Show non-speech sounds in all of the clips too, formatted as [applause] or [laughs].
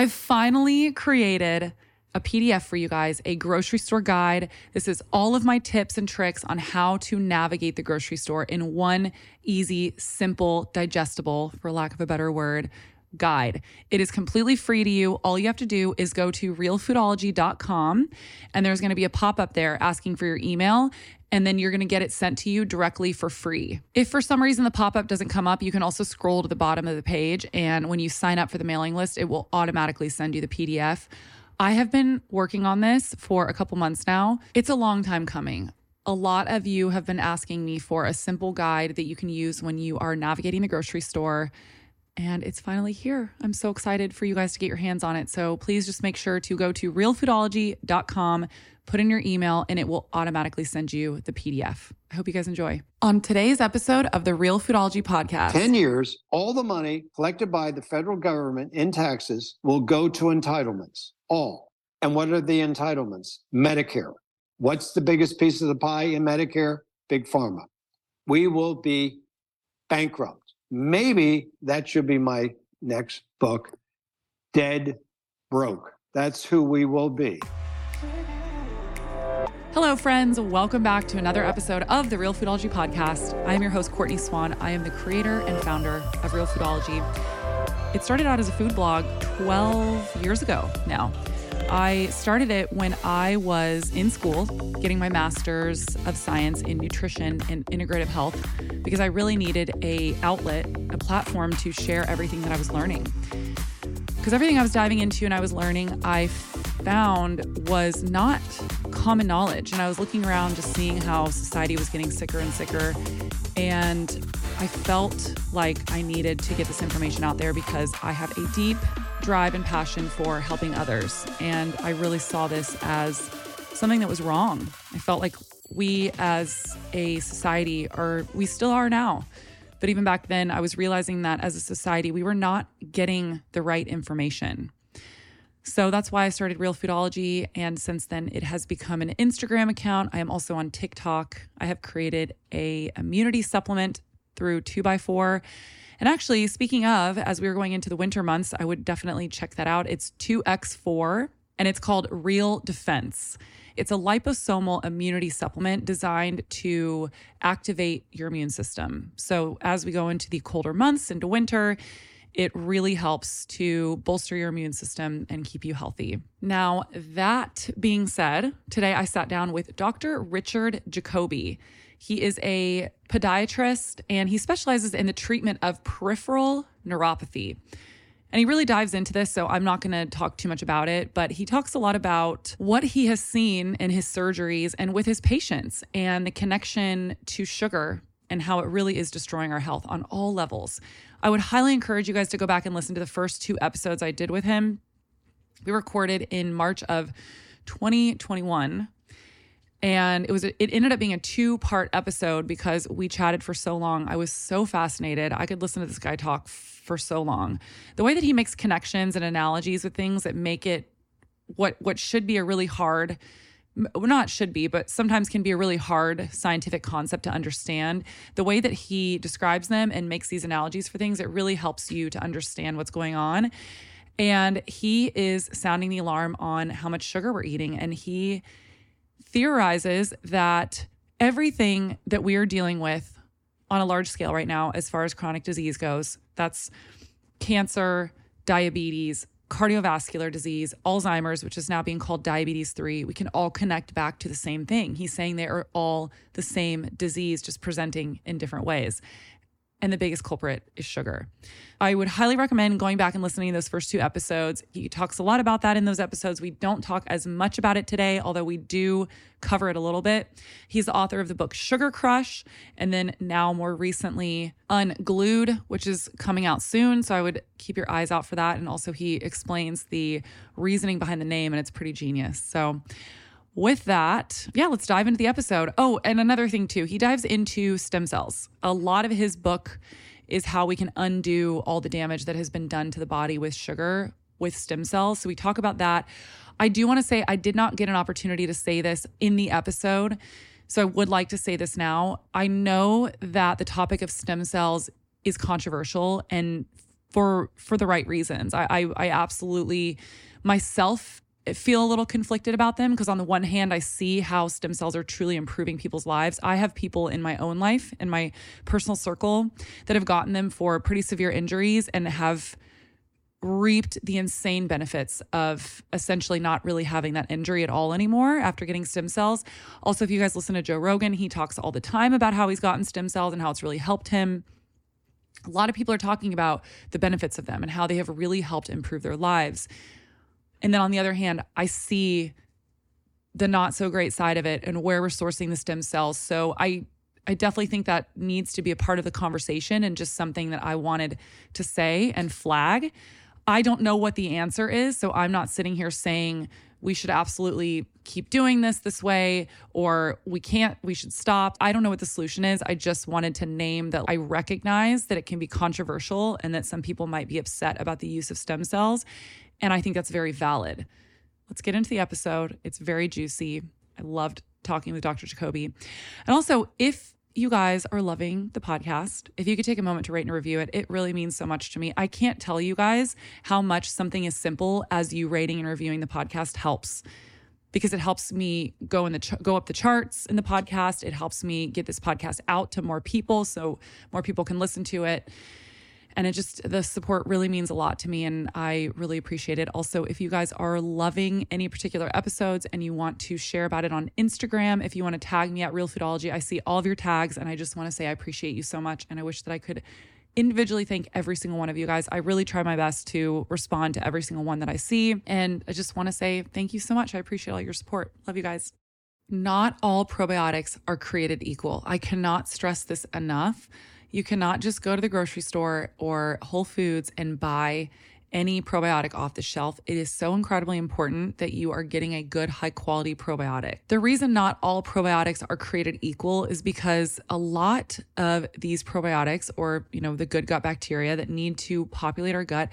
I've finally created a PDF for you guys, a grocery store guide. This is all of my tips and tricks on how to navigate the grocery store in one easy, simple, digestible, for lack of a better word, guide. It is completely free to you. All you have to do is go to realfoodology.com and there's going to be a pop up there asking for your email and then you're going to get it sent to you directly for free. If for some reason the pop up doesn't come up, you can also scroll to the bottom of the page and when you sign up for the mailing list, it will automatically send you the PDF. I have been working on this for a couple months now. It's a long time coming. A lot of you have been asking me for a simple guide that you can use when you are navigating the grocery store and it's finally here. I'm so excited for you guys to get your hands on it. So please just make sure to go to realfoodology.com, put in your email, and it will automatically send you the PDF. I hope you guys enjoy. On today's episode of the Real Foodology podcast, 10 years, all the money collected by the federal government in taxes will go to entitlements, all. And what are the entitlements? Medicare. What's the biggest piece of the pie in Medicare? Big Pharma. We will be bankrupt maybe that should be my next book, Dead Broke. That's who we will be. Hello, friends. Welcome back to another episode of the Real Foodology Podcast. I am your host, Courtney Swan. I am the creator and founder of Real Foodology. It started out as a food blog 12 years ago now. I started it when I was in school getting my master's of science in nutrition and integrative health because I really needed a outlet, a platform to share everything that I was learning. Because everything I was diving into and I was learning, I found was not common knowledge. And I was looking around just seeing how society was getting sicker and sicker. And I felt like I needed to get this information out there because I have a deep drive and passion for helping others. And I really saw this as something that was wrong. I felt like we as a society are, we still are now. But even back then, I was realizing that as a society, we were not getting the right information. So that's why I started Real Foodology. And since then, it has become an Instagram account. I am also on TikTok. I have created a immunity supplement through 2x4 and actually, speaking of, as we were going into the winter months, I would definitely check that out. It's 2x4 and it's called Real Defense. It's a liposomal immunity supplement designed to activate your immune system. So, as we go into the colder months, into winter, it really helps to bolster your immune system and keep you healthy. Now, that being said, today I sat down with Dr. Richard Jacoby. He is a podiatrist and he specializes in the treatment of peripheral neuropathy. And he really dives into this, so I'm not going to talk too much about it, but he talks a lot about what he has seen in his surgeries and with his patients and the connection to sugar and how it really is destroying our health on all levels. I would highly encourage you guys to go back and listen to the first two episodes I did with him. We recorded in March of 2021 and it was it ended up being a two part episode because we chatted for so long i was so fascinated i could listen to this guy talk for so long the way that he makes connections and analogies with things that make it what what should be a really hard not should be, but sometimes can be a really hard scientific concept to understand. The way that he describes them and makes these analogies for things, it really helps you to understand what's going on. And he is sounding the alarm on how much sugar we're eating. And he theorizes that everything that we are dealing with on a large scale right now, as far as chronic disease goes, that's cancer, diabetes, cardiovascular disease, Alzheimer's, which is now being called diabetes 3, we can all connect back to the same thing. He's saying they are all the same disease, just presenting in different ways and the biggest culprit is sugar. I would highly recommend going back and listening to those first two episodes. He talks a lot about that in those episodes. We don't talk as much about it today, although we do cover it a little bit. He's the author of the book Sugar Crush, and then now more recently, Unglued, which is coming out soon. So I would keep your eyes out for that. And also, he explains the reasoning behind the name, and it's pretty genius. So, with that, yeah, let's dive into the episode. Oh, and another thing too, he dives into stem cells. A lot of his book is how we can undo all the damage that has been done to the body with sugar with stem cells. So we talk about that. I do want to say I did not get an opportunity to say this in the episode. So I would like to say this now. I know that the topic of stem cells is controversial and for for the right reasons. I I, I absolutely myself feel a little conflicted about them because on the one hand I see how stem cells are truly improving people's lives. I have people in my own life in my personal circle that have gotten them for pretty severe injuries and have reaped the insane benefits of essentially not really having that injury at all anymore after getting stem cells. Also, if you guys listen to Joe Rogan, he talks all the time about how he's gotten stem cells and how it's really helped him. A lot of people are talking about the benefits of them and how they have really helped improve their lives. And then on the other hand, I see the not so great side of it and where we're sourcing the stem cells. So I I definitely think that needs to be a part of the conversation and just something that I wanted to say and flag. I don't know what the answer is, so I'm not sitting here saying we should absolutely keep doing this this way or we can't we should stop. I don't know what the solution is. I just wanted to name that I recognize that it can be controversial and that some people might be upset about the use of stem cells and I think that's very valid. Let's get into the episode. It's very juicy. I loved talking with Dr. Jacoby. And also, if you guys are loving the podcast, if you could take a moment to rate and review it, it really means so much to me. I can't tell you guys how much something as simple as you rating and reviewing the podcast helps because it helps me go in the ch- go up the charts in the podcast. It helps me get this podcast out to more people so more people can listen to it and it just the support really means a lot to me and i really appreciate it also if you guys are loving any particular episodes and you want to share about it on instagram if you want to tag me at real foodology i see all of your tags and i just want to say i appreciate you so much and i wish that i could individually thank every single one of you guys. I really try my best to respond to every single one that I see. And I just want to say thank you so much. I appreciate all your support. Love you guys. Not all probiotics are created equal. I cannot stress this enough. You cannot just go to the grocery store or Whole Foods and buy any probiotic off the shelf. It is so incredibly important that you are getting a good, high quality probiotic. The reason not all probiotics are created equal is because a lot of these probiotics, or, you know, the good gut bacteria that need to populate our gut,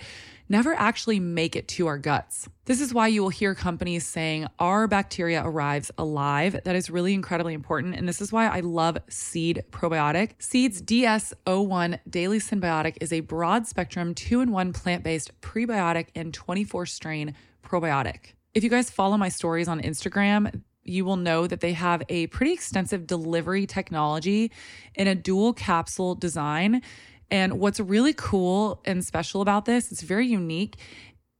never actually make it to our guts. This is why you will hear companies saying our bacteria arrives alive. That is really incredibly important. And this is why I love Seed Probiotic. Seed's DS01 Daily Synbiotic is a broad spectrum, two in one plant based prebiotic and 24 strain probiotic. If you guys follow my stories on Instagram, you will know that they have a pretty extensive delivery technology in a dual capsule design. And what's really cool and special about this, it's very unique.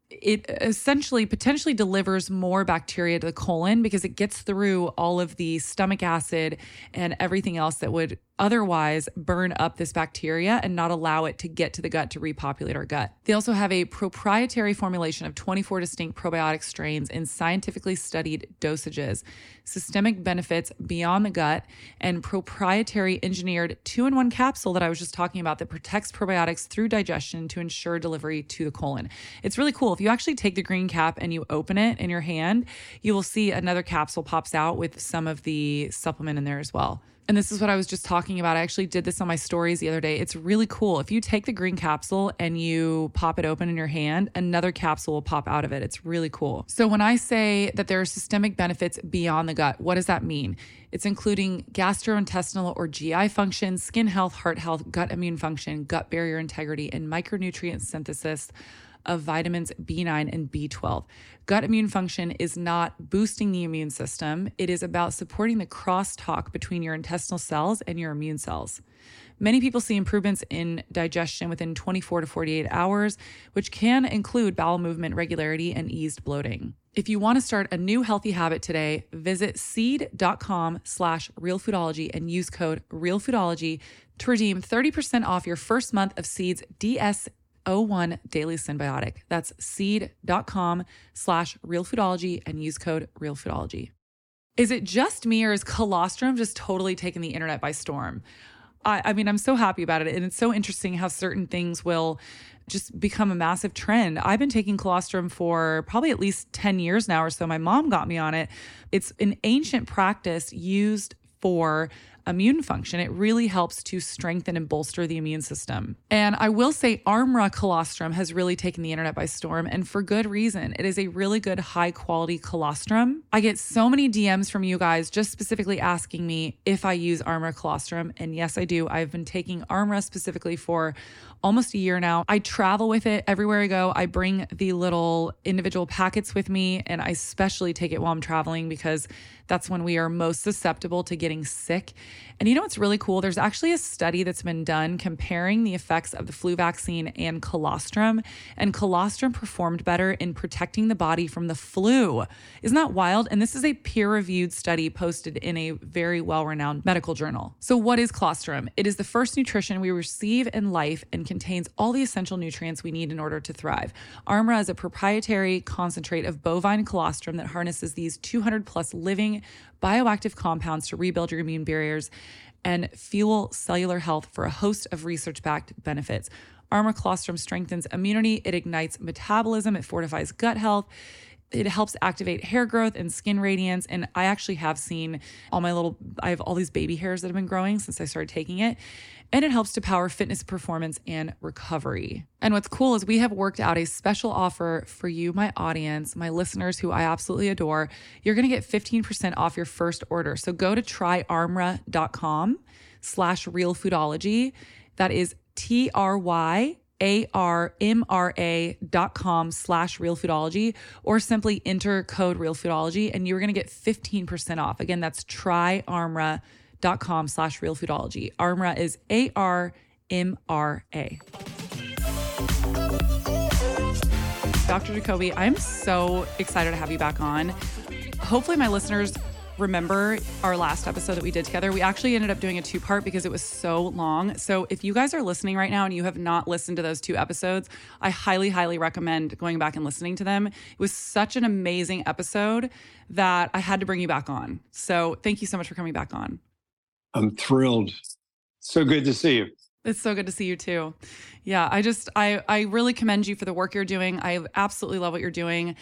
It essentially potentially delivers more bacteria to the colon because it gets through all of the stomach acid and everything else that would otherwise burn up this bacteria and not allow it to get to the gut to repopulate our gut. They also have a proprietary formulation of 24 distinct probiotic strains in scientifically studied dosages, systemic benefits beyond the gut, and proprietary engineered two in one capsule that I was just talking about that protects probiotics through digestion to ensure delivery to the colon. It's really cool. If you actually take the green cap and you open it in your hand, you will see another capsule pops out with some of the supplement in there as well and this is what I was just talking about. I actually did this on my stories the other day. It's really cool. If you take the green capsule and you pop it open in your hand, another capsule will pop out of it. It's really cool. So, when I say that there are systemic benefits beyond the gut, what does that mean? It's including gastrointestinal or GI function, skin health, heart health, gut immune function, gut barrier integrity, and micronutrient synthesis of vitamins B9 and B12. Gut immune function is not boosting the immune system, it is about supporting the crosstalk between your intestinal cells and your immune cells. Many people see improvements in digestion within 24 to 48 hours, which can include bowel movement regularity and eased bloating. If you want to start a new healthy habit today, visit seed.com slash realfoodology and use code realfoodology to redeem 30% off your first month of Seed's DS 01 Daily Synbiotic. That's seed.com slash realfoodology and use code realfoodology. Is it just me or is colostrum just totally taking the internet by storm? I, I mean, I'm so happy about it. And it's so interesting how certain things will just become a massive trend. I've been taking colostrum for probably at least 10 years now or so. My mom got me on it. It's an ancient practice used for immune function. It really helps to strengthen and bolster the immune system. And I will say, Armra colostrum has really taken the internet by storm, and for good reason. It is a really good, high quality colostrum. I get so many DMs from you guys just specifically asking me if I use Armra colostrum. And yes, I do. I've been taking Armra specifically for almost a year now. I travel with it everywhere I go. I bring the little individual packets with me, and I especially take it while I'm traveling because that's when we are most susceptible to getting sick. And you know what's really cool? There's actually a study that's been done comparing the effects of the flu vaccine and colostrum, and colostrum performed better in protecting the body from the flu. Isn't that wild? And this is a peer reviewed study posted in a very well renowned medical journal. So, what is colostrum? It is the first nutrition we receive in life and contains all the essential nutrients we need in order to thrive. Armra is a proprietary concentrate of bovine colostrum that harnesses these 200 plus living bioactive compounds to rebuild your immune barriers and fuel cellular health for a host of research backed benefits. Armra colostrum strengthens immunity, it ignites metabolism, it fortifies gut health. It helps activate hair growth and skin radiance. And I actually have seen all my little, I have all these baby hairs that have been growing since I started taking it and it helps to power fitness performance and recovery. And what's cool is we have worked out a special offer for you, my audience, my listeners who I absolutely adore. You're going to get 15% off your first order. So go to tryarmra.com slash realfoodology. That is T R Y A R M R A dot com slash realfoodology or simply enter code realfoodology and you're going to get 15% off. Again, that's tryarmra.com dot com slash real foodology. Armra is A R M R A. Dr. Jacoby, I'm so excited to have you back on. Hopefully, my listeners remember our last episode that we did together. We actually ended up doing a two part because it was so long. So, if you guys are listening right now and you have not listened to those two episodes, I highly, highly recommend going back and listening to them. It was such an amazing episode that I had to bring you back on. So, thank you so much for coming back on. I'm thrilled. So good to see you. It's so good to see you too. Yeah, I just I I really commend you for the work you're doing. I absolutely love what you're doing.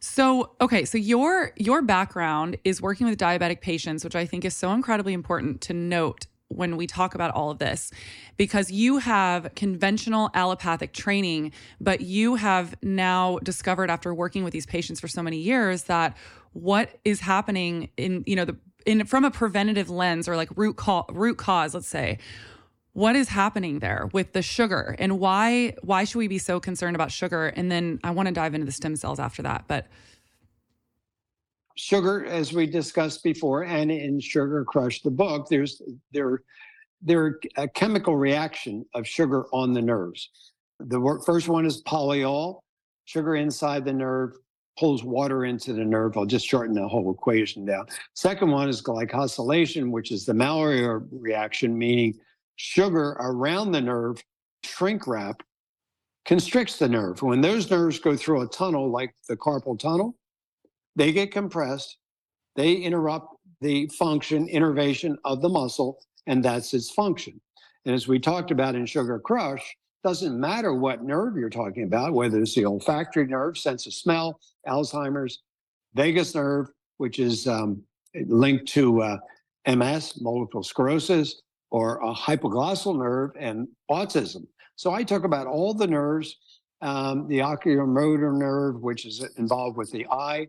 So, okay, so your your background is working with diabetic patients, which I think is so incredibly important to note when we talk about all of this because you have conventional allopathic training but you have now discovered after working with these patients for so many years that what is happening in you know the in from a preventative lens or like root cause root cause let's say what is happening there with the sugar? And why why should we be so concerned about sugar? And then i want to dive into the stem cells after that but sugar as we discussed before and in sugar crush the book there's there there a chemical reaction of sugar on the nerves. The first one is polyol sugar inside the nerve pulls water into the nerve. I'll just shorten the whole equation down. Second one is glycosylation, which is the Maillard reaction, meaning sugar around the nerve, shrink wrap, constricts the nerve. When those nerves go through a tunnel like the carpal tunnel, they get compressed, they interrupt the function, innervation of the muscle, and that's its function. And as we talked about in Sugar Crush, doesn't matter what nerve you're talking about, whether it's the olfactory nerve, sense of smell, Alzheimer's, vagus nerve, which is um, linked to uh, MS, multiple sclerosis, or a hypoglossal nerve and autism. So I talk about all the nerves, um, the oculomotor nerve, which is involved with the eye.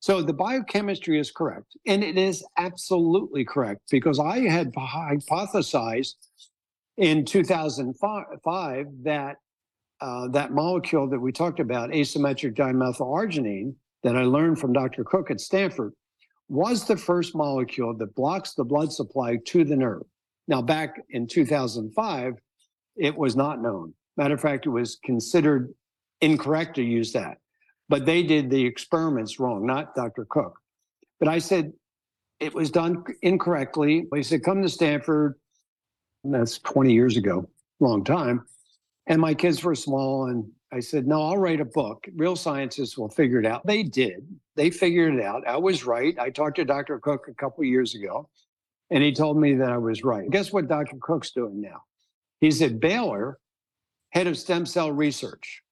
So the biochemistry is correct. And it is absolutely correct because I had hypothesized in 2005 that uh, that molecule that we talked about, asymmetric dimethylarginine, that I learned from Dr. Cooke at Stanford, was the first molecule that blocks the blood supply to the nerve. Now, back in 2005, it was not known. Matter of fact, it was considered incorrect to use that. But they did the experiments wrong, not Dr. Cooke. But I said it was done incorrectly. He said, come to Stanford, that's 20 years ago, long time. And my kids were small, and I said, No, I'll write a book. Real scientists will figure it out. They did. They figured it out. I was right. I talked to Dr. Cooke a couple years ago, and he told me that I was right. Guess what Dr. Cooke's doing now? He's at Baylor, head of stem cell research.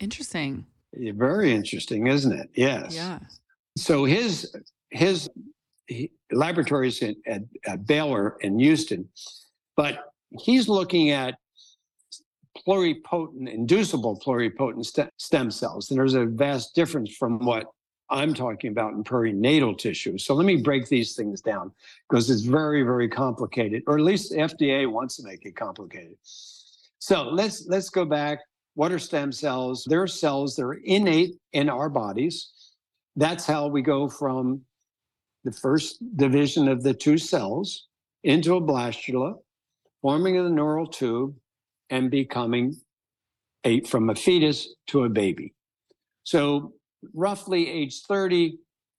Interesting. Very interesting, isn't it? Yes. Yeah. So his his he, laboratories at, at, at Baylor in Houston, but he's looking at pluripotent, inducible pluripotent st- stem cells. And there's a vast difference from what I'm talking about in perinatal tissue. So let me break these things down because it's very, very complicated, or at least FDA wants to make it complicated. So let's let's go back. What are stem cells? They're cells that are innate in our bodies. That's how we go from the first division of the two cells into a blastula, forming in the neural tube, and becoming a from a fetus to a baby. So roughly age 30,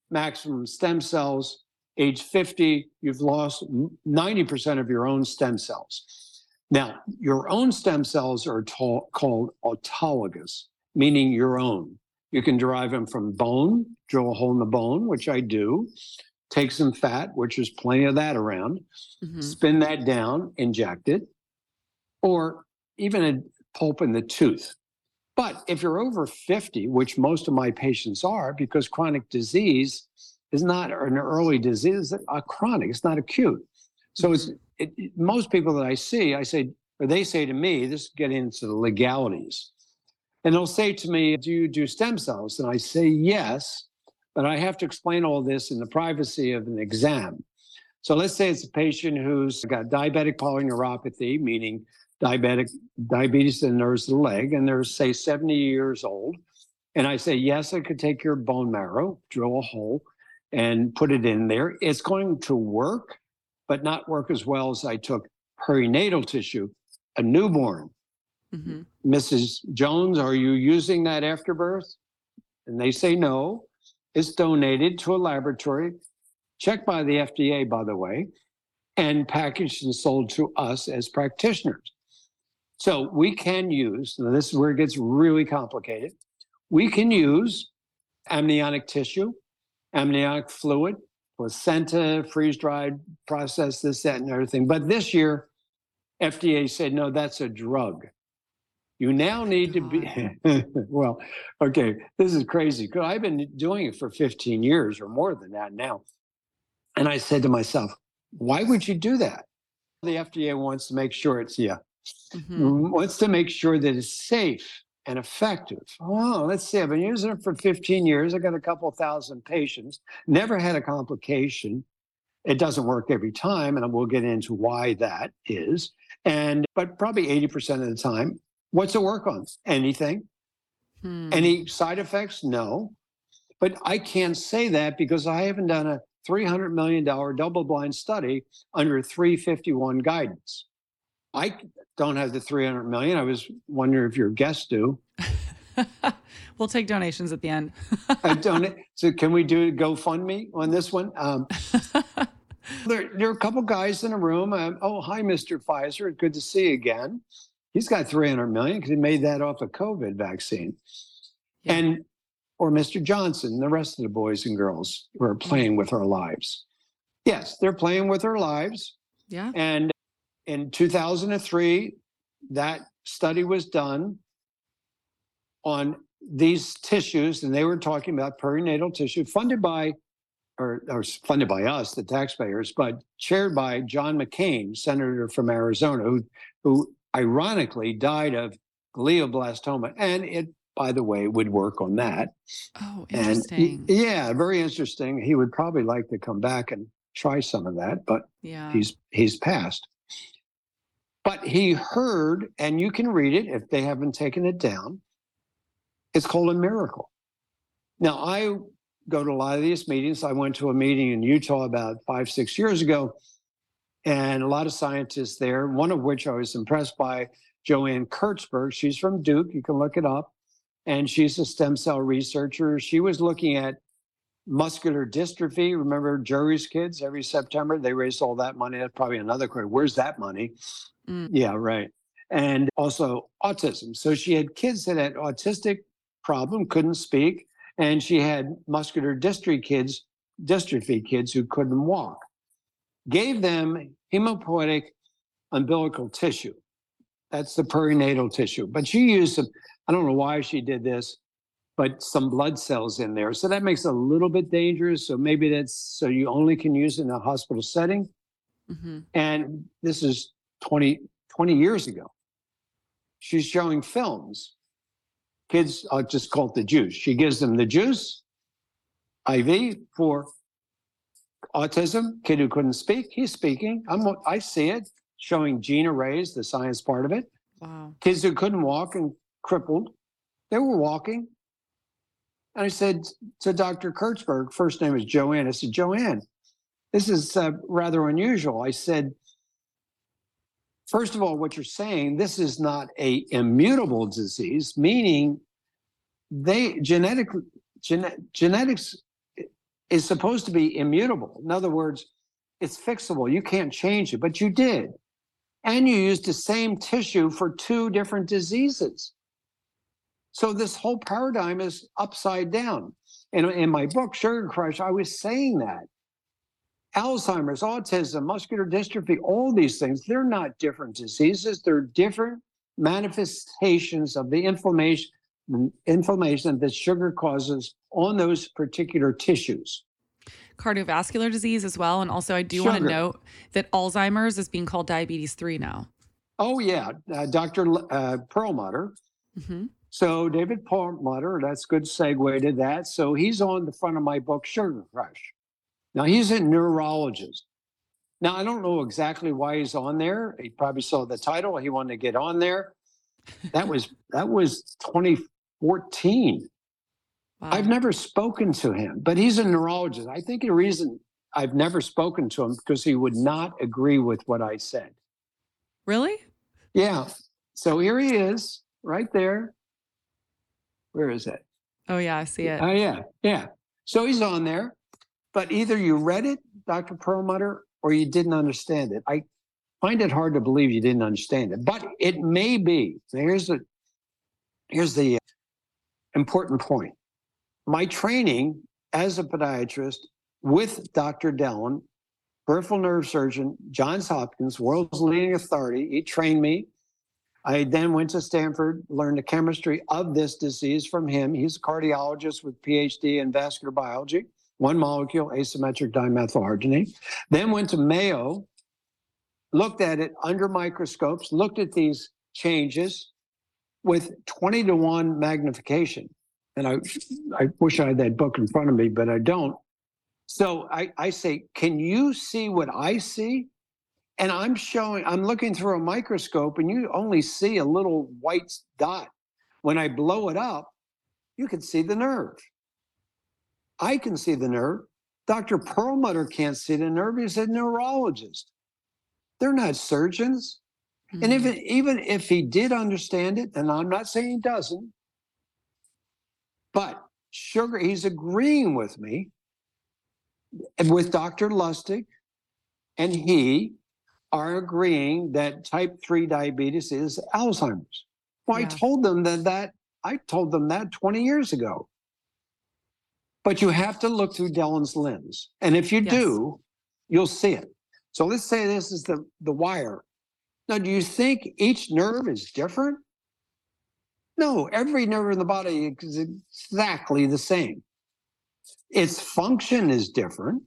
maximum stem cells. Age 50, you've lost 90% of your own stem cells. Now, your own stem cells are ta- called autologous, meaning your own. You can derive them from bone, drill a hole in the bone, which I do, take some fat, which is plenty of that around, mm-hmm. spin that down, inject it, or even a pulp in the tooth. But if you're over 50, which most of my patients are, because chronic disease is not an early disease, it's a chronic, it's not acute. So it's it, most people that I see, I say, or they say to me, this is getting into the legalities. And they'll say to me, Do you do stem cells? And I say, Yes, but I have to explain all this in the privacy of an exam. So let's say it's a patient who's got diabetic polyneuropathy, meaning diabetic diabetes in the nerves of the leg, and they're say 70 years old. And I say, yes, I could take your bone marrow, drill a hole, and put it in there. It's going to work, but not work as well as I took perinatal tissue, a newborn. Mm-hmm. Mrs. Jones, are you using that after birth? And they say no. It's donated to a laboratory, checked by the FDA, by the way, and packaged and sold to us as practitioners. So we can use, this is where it gets really complicated. We can use amniotic tissue, amniotic fluid, placenta, freeze dried, process, this, that, and everything. But this year, FDA said, no, that's a drug. You now need to be, [laughs] well, okay, this is crazy. Because I've been doing it for 15 years or more than that now. And I said to myself, why would you do that? The FDA wants to make sure it's, yeah, mm-hmm. wants to make sure that it's safe and effective. Oh, let's see. I've been using it for 15 years. I got a couple thousand patients, never had a complication. It doesn't work every time, and we'll get into why that is. And but probably 80% of the time, what's it work on? Anything? Hmm. Any side effects? No. But I can't say that because I haven't done a $300 million double blind study under 351 guidance. I don't have the 300 million. I was wondering if your guests do. [laughs] we'll take donations at the end. [laughs] I donate. So can we do GoFundMe on this one? Um, [laughs] there, there, are a couple guys in a room. Um, oh, hi, Mr. Pfizer. Good to see you again. He's got 300 million because he made that off a COVID vaccine. Yeah. And or Mr. Johnson, the rest of the boys and girls who are playing with our lives. Yes, they're playing with our lives. Yeah. And in 2003, that study was done on these tissues, and they were talking about perinatal tissue funded by, or, or funded by us, the taxpayers, but chaired by John McCain, senator from Arizona, who, who ironically died of glioblastoma. And it, by the way, would work on that. Oh, interesting. And yeah, very interesting. He would probably like to come back and try some of that, but yeah. he's he's passed. But he heard, and you can read it if they haven't taken it down. It's called a miracle. Now, I go to a lot of these meetings. I went to a meeting in Utah about five, six years ago, and a lot of scientists there, one of which I was impressed by, Joanne Kurtzberg. She's from Duke. You can look it up. And she's a stem cell researcher. She was looking at muscular dystrophy. Remember Jerry's kids every September? They raised all that money. That's probably another question. Where's that money? Mm. Yeah, right. And also autism. So she had kids that had autistic problem, couldn't speak, and she had muscular dystrophy kids, dystrophy kids who couldn't walk. Gave them hematopoietic umbilical tissue. That's the perinatal tissue. But she used some, I don't know why she did this. but some blood cells in there. So that makes it a little bit dangerous. So maybe that's so you only can use it in a hospital setting. hmm And this is 20, 20 years ago. She's showing films. Kids, I'll just call it the juice. She gives them the juice, IV for autism, kid who couldn't speak. He's speaking. I'm, I see it, showing gene arrays, the science part of it. Wow. Kids who couldn't walk and crippled, they were walking. And I said to Dr. Kurtzberg, first name is Joanne. I said, Joanne, this is uh, rather unusual. I said, first of all, what you're saying, this is not a immutable disease, meaning they genetic gene, genetics is supposed to be immutable. In other words, it's fixable. You can't change it, but you did. And you used the same tissue for two different diseases. So this whole paradigm is upside down. And in my book, Sugar Crush, I was saying that. Alzheimer's, autism, muscular dystrophy, all these things, they're not different diseases. They're different manifestations of the inflammation, inflammation that sugar causes on those particular tissues. Cardiovascular disease as well. And also, I do want to note that Alzheimer's is being called diabetes 3 now. Oh, yeah, uh, Dr. L- Uh, Perlmutter. hmm So David Perlmutter, that's good segue to that. So he's on the front of my book, Sugar Crush. Now he's a neurologist. Now I don't know exactly why he's on there. He probably saw the title. He wanted to get on there. That was that was 2014. Wow. I've never spoken to him, but he's a neurologist. I think the reason I've never spoken to him because he would not agree with what I said. really? Yeah. So here he is, right there. Where is it? Oh, yeah, I see it. Oh yeah, yeah. So he's on there, but either you read it, Dr. Perlmutter, or you didn't understand it. I find it hard to believe you didn't understand it, but it may be. Here's the here's the important point. My training as a podiatrist with Dr. Dellon, peripheral nerve surgeon, Johns Hopkins, world's leading authority. He trained me. I then went to Stanford, learned the chemistry of this disease from him. He's a cardiologist with PhD in vascular biology, one molecule, asymmetric dimethylarginine. Then went to Mayo, looked at it under microscopes, looked at these changes with 20 to 1 magnification. And I, I wish I had that book in front of me, but I don't. So I, I say, can you see what I see? And I'm showing, I'm looking through a microscope and you only see a little white dot. When I blow it up, you can see the nerve. I can see the nerve. Dr. Perlmutter can't see the nerve. He's a neurologist. They're not surgeons. And if Mhm. it, even if he did understand it, and I'm not saying he doesn't, but sugar, he's agreeing with me and with Dr. Lustig and he are agreeing that type 3 diabetes is Alzheimer's. Well, Yeah. I told them that that I told them that 20 years ago. But you have to look through Dellon's lens. And if you Yes. do, you'll see it. So let's say this is the, the wire. Now, do you think each nerve is different? No, every nerve in the body is exactly the same. Its function is different.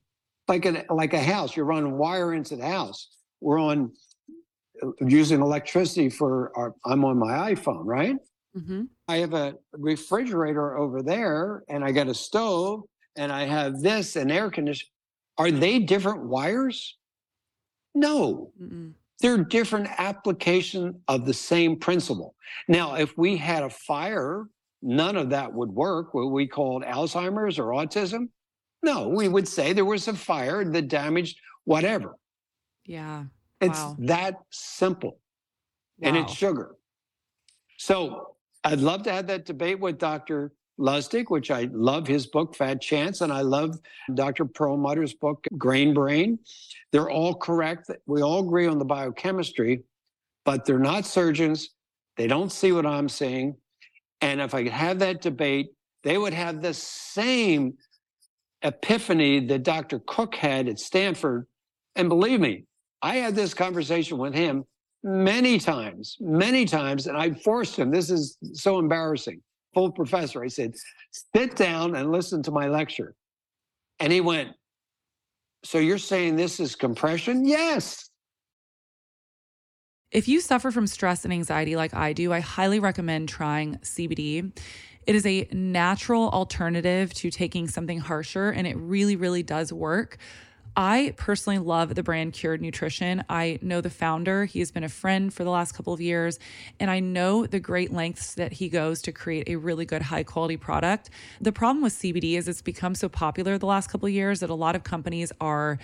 Like a, like a house, you run wire into the house. We're on uh, using electricity for our, I'm on my iPhone, right? Mhm. I have a refrigerator over there and I got a stove and I have this and air conditioning. Are they different wires? No, Mm-mm. They're different application of the same principle. Now, if we had a fire, none of that would work. What we called Alzheimer's or autism? No, we would say there was a fire that damaged whatever. Yeah. It's Wow. that simple. And it's sugar. So I'd love to have that debate with Dr. Lustig, which I love his book, Fat Chance, and I love Dr. Perlmutter's book, Grain Brain. They're all correct. We all agree on the biochemistry, but they're not surgeons. They don't see what I'm seeing. And if I could have that debate, they would have the same epiphany that Dr. Cooke had at Stanford. And believe me, I had this conversation with him many times, many times, and I forced him. This is so embarrassing. Full professor. I said, sit down and listen to my lecture. And he went, so you're saying this is compression? Yes. If you suffer from stress and anxiety like I do, I highly recommend trying CBD. It is a natural alternative to taking something harsher, and it really, really does work. I personally love the brand Cured Nutrition. I know the founder, he has been a friend for the last couple of years, and I know the great lengths that he goes to create a really good, high quality product. The problem with CBD is it's become so popular the last couple of years that a lot of companies are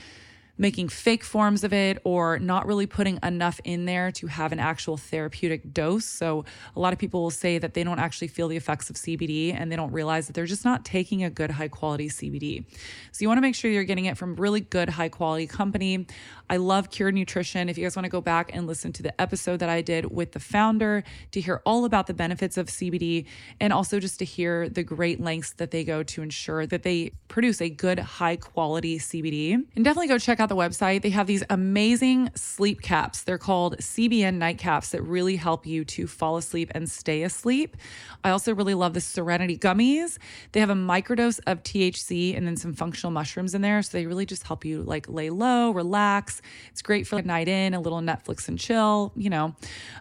making fake forms of it or not really putting enough in there to have an actual therapeutic dose. So, a lot of people will say that they don't actually feel the effects of CBD and they don't realize that they're just not taking a good, high quality CBD. So, you want to make sure you're getting it from really good, high quality company. I love Cured Nutrition. If you guys want to go back and listen to the episode that I did with the founder to hear all about the benefits of CBD and also just to hear the great lengths that they go to ensure that they produce a good, high quality CBD. And definitely go check out the website. They have these amazing sleep caps. They're called CBN nightcaps that really help you to fall asleep and stay asleep. I also really love the Serenity gummies. They have a microdose of THC and then some functional mushrooms in there. So they really just help you like lay low, relax it's great for a night in, a little Netflix and chill, you know.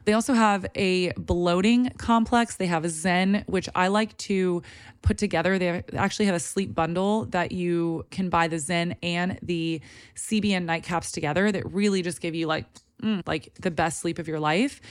They also have a bloating complex. They have a Zen, which I like to put together. They actually have a sleep bundle that you can buy the Zen and the CBN nightcaps together that really just give you like mm, like the best sleep of your life.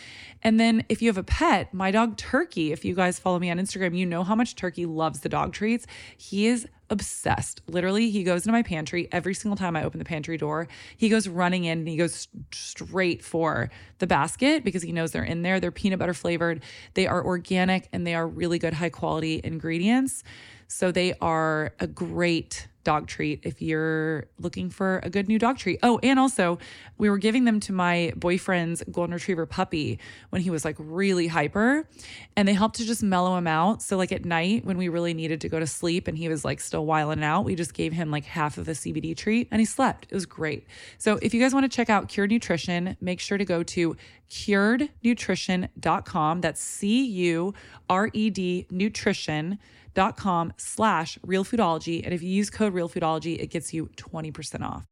And then if you have a pet, my dog Turkey, if you guys follow me on Instagram, you know how much Turkey loves the dog treats. He is obsessed. Literally, he goes into my pantry every single time I open the pantry door. He goes running in and he goes straight for the basket because he knows they're in there. They're peanut butter flavored, they are organic, and they are really good, high quality ingredients. So they are a great dog treat if you're looking for a good new dog treat. Oh, and also, we were giving them to my boyfriend's golden retriever puppy when he was like really hyper, and they helped to just mellow him out. So, like at night when we really needed to go to sleep and he was like still wiling out, we just gave him like half of a CBD treat and he slept. It was great. So, if you guys want to check out Cured Nutrition, make sure to go to curednutrition.com. That's C U R E D nutrition dot com slash realfoodology. And if you use code realfoodology, it gets you 20% off.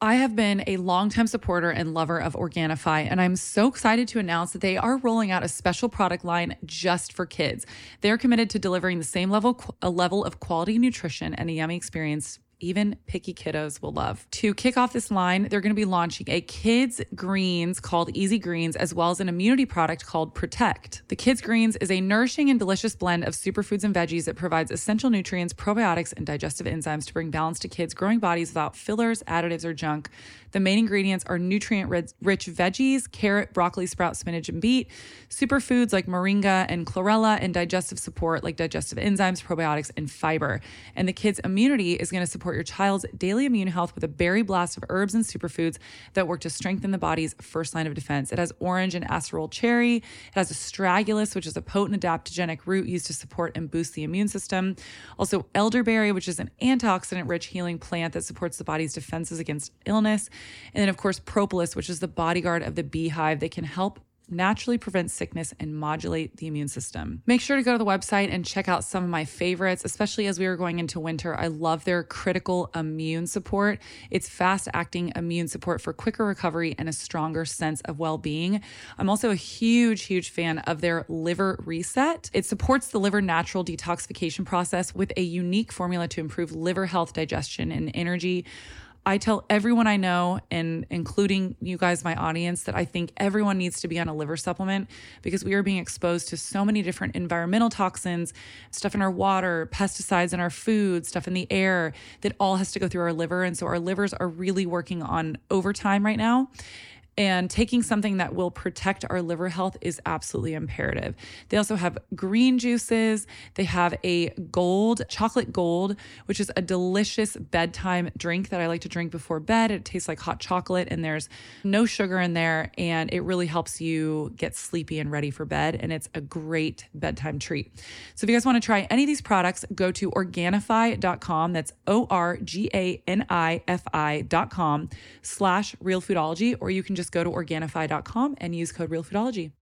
I have been a longtime supporter and lover of Organifi, and I'm so excited to announce that they are rolling out a special product line just for kids. They're committed to delivering the same level, a level of quality nutrition and a yummy experience even picky kiddos will love. To kick off this line, they're going to be launching a kids greens called Easy Greens, as well as an immunity product called Protect. The kids greens is a nourishing and delicious blend of superfoods and veggies that provides essential nutrients, probiotics, and digestive enzymes to bring balance to kids' growing bodies without fillers, additives, or junk. The main ingredients are nutrient rich veggies, carrot, broccoli, sprout, spinach, and beet, superfoods like moringa and chlorella, and digestive support like digestive enzymes, probiotics, and fiber. And the kids' immunity is going to support your child's daily immune health with a berry blast of herbs and superfoods that work to strengthen the body's first line of defense. It has orange and acerola cherry. It has astragalus, which is a potent adaptogenic root used to support and boost the immune system. Also, elderberry, which is an antioxidant rich healing plant that supports the body's defenses against illness. And then, of course, propolis, which is the bodyguard of the beehive that can help naturally prevent sickness and modulate the immune system. Make sure to go to the website and check out some of my favorites, especially as we are going into winter. I love their critical immune support. It's fast acting immune support for quicker recovery and a stronger sense of well being. I'm also a huge, huge fan of their liver reset. It supports the liver natural detoxification process with a unique formula to improve liver health, digestion, and energy. I tell everyone I know, and including you guys, my audience, that I think everyone needs to be on a liver supplement because we are being exposed to so many different environmental toxins, stuff in our water, pesticides in our food, stuff in the air that all has to go through our liver. And so our livers are really working on overtime right now. And taking something that will protect our liver health is absolutely imperative. They also have green juices. They have a gold, chocolate gold, which is a delicious bedtime drink that I like to drink before bed. It tastes like hot chocolate and there's no sugar in there. And it really helps you get sleepy and ready for bed. And it's a great bedtime treat. So if you guys want to try any of these products, go to Organifi.com. That's O R G A N I F I.com slash real foodology, or you can just just go to Organifi.com and use code RealFoodology.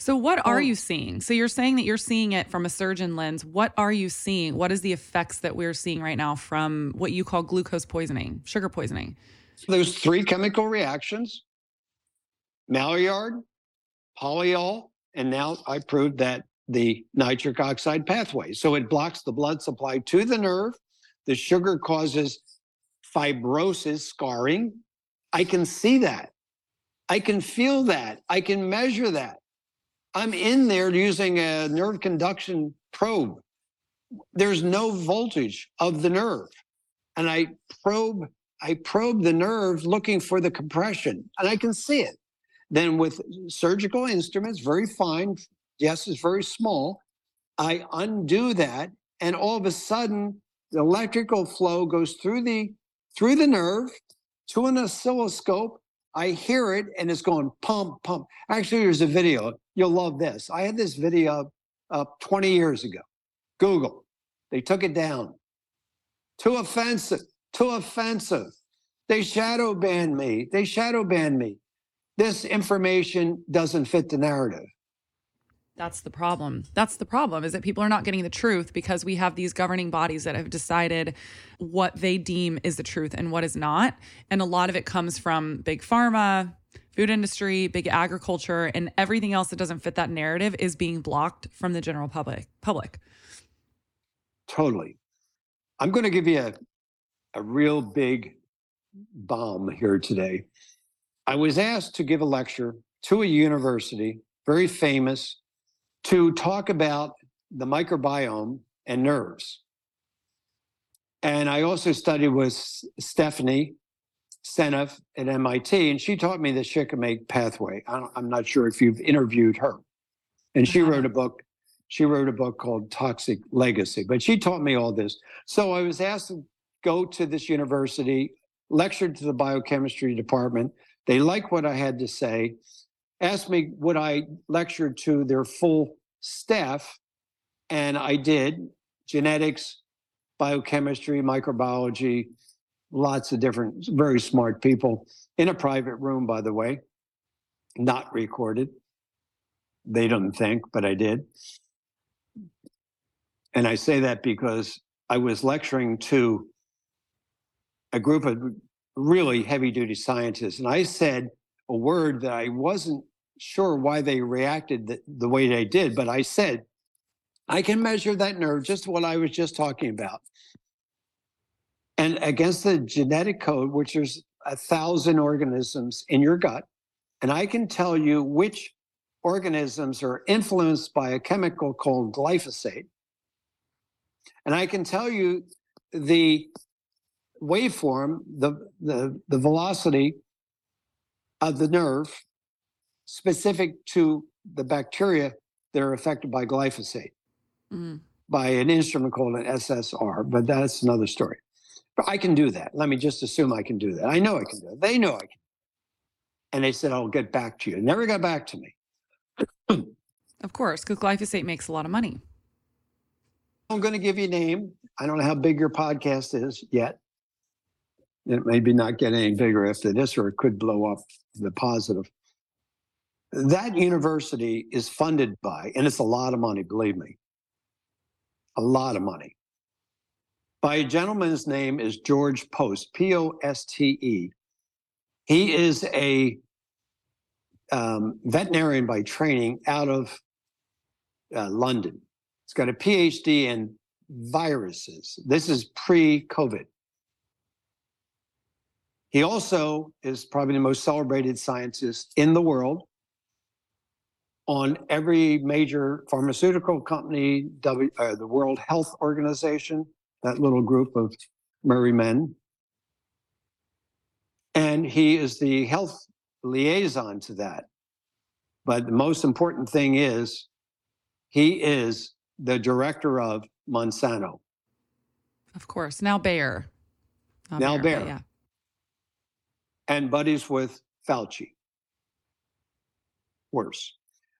So, what are you seeing? So, you're saying that you're seeing it from a surgeon lens. What are you seeing? What is the effects that we're seeing right now from what you call glucose poisoning, sugar poisoning? So There's three chemical reactions Maillard, polyol, and now I proved that the nitric oxide pathway. So it blocks the blood supply to the nerve. The sugar causes fibrosis, scarring. I can see that. I can feel that. I can measure that. I'm in there using a nerve conduction probe. There's no voltage of the nerve. And I probe I probe the nerve looking for the compression, and I can see it. Then with surgical instruments, very fine, yes, it's very small. I undo that, and all of a sudden, the electrical flow goes through the through the nerve to an oscilloscope. I hear it, and it's going pump, pump. Actually, there's a video. You'll love this. I had this video up 20 years ago. Google. They took it down. Too offensive. Too offensive. They shadow banned me. They shadow banned me. This information doesn't fit the narrative. That's the problem. That's the problem is that people are not getting the truth because we have these governing bodies that have decided what they deem is the truth and what is not. And a lot of it comes from big pharma, food industry, big agriculture, and everything else that doesn't fit that narrative is being blocked from the general public. Public. Totally. I'm going to give you a, a real big bomb here today. I was asked to give a lecture to a university, very famous, to talk about the microbiome and nerves. And I also studied with Stephanie Seneff at MIT, and she taught me the shikimate pathway. I I'm not sure if you've interviewed her. And she uh-huh. wrote a book. She wrote a book called Toxic Legacy, but she taught me all this. So I was asked to go to this university, lectured to the biochemistry department. They liked what I had to say, asked me would I lecture to their full staff, and I did genetics, biochemistry, microbiology, lots of different, very smart people in a private room, by the way, not recorded. They don't think, but I did. And I say that because I was lecturing to a group of really heavy duty scientists, and I said a word that I wasn't sure why they reacted the, the way they did, but I said, I can measure that nerve, just what I was just talking about. And against the genetic code, which there's a thousand organisms in your gut, and I can tell you which organisms are influenced by a chemical called glyphosate. And I can tell you the waveform, the, the, the velocity of the nerve specific to the bacteria that are affected by glyphosate Mm. by an instrument called an SSR, but that's another story. But I can do that. Let me just assume I can do that. I know I can do it. They know I can. And they said, I'll get back to you. Never got back to me. [clears throat] Of course, because glyphosate makes a lot of money. I'm going to give you a name. I don't know how big your podcast is yet. It may be not getting any bigger after this, or it could blow up the positive. That university is funded by, and it's a lot of money, believe me, a lot of money, by a gentleman's name is George Poste, P O S T E. He is a um, veterinarian by training out of uh, London. He's got a PhD in viruses. This is pre COVID. He also is probably the most celebrated scientist in the world on every major pharmaceutical company, w, uh, the World Health Organization, that little group of merry men. And he is the health liaison to that. But the most important thing is he is the director of Monsanto. Of course. Now Bayer. Not Now but Bayer. Yeah. and buddies with Fauci. Worse.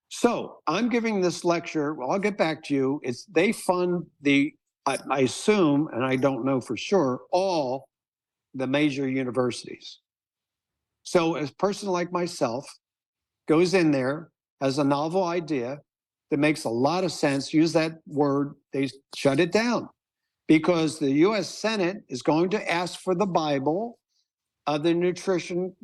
So I'm giving this lecture. Well, I'll get back to you. It's they fund the, I, I assume, and I don't know for sure, all the major universities. So a person like myself goes in there, has a novel idea that makes a lot of sense. Use that word, they shut it down because the US Senate is going to ask for the Bible, of the nutrition.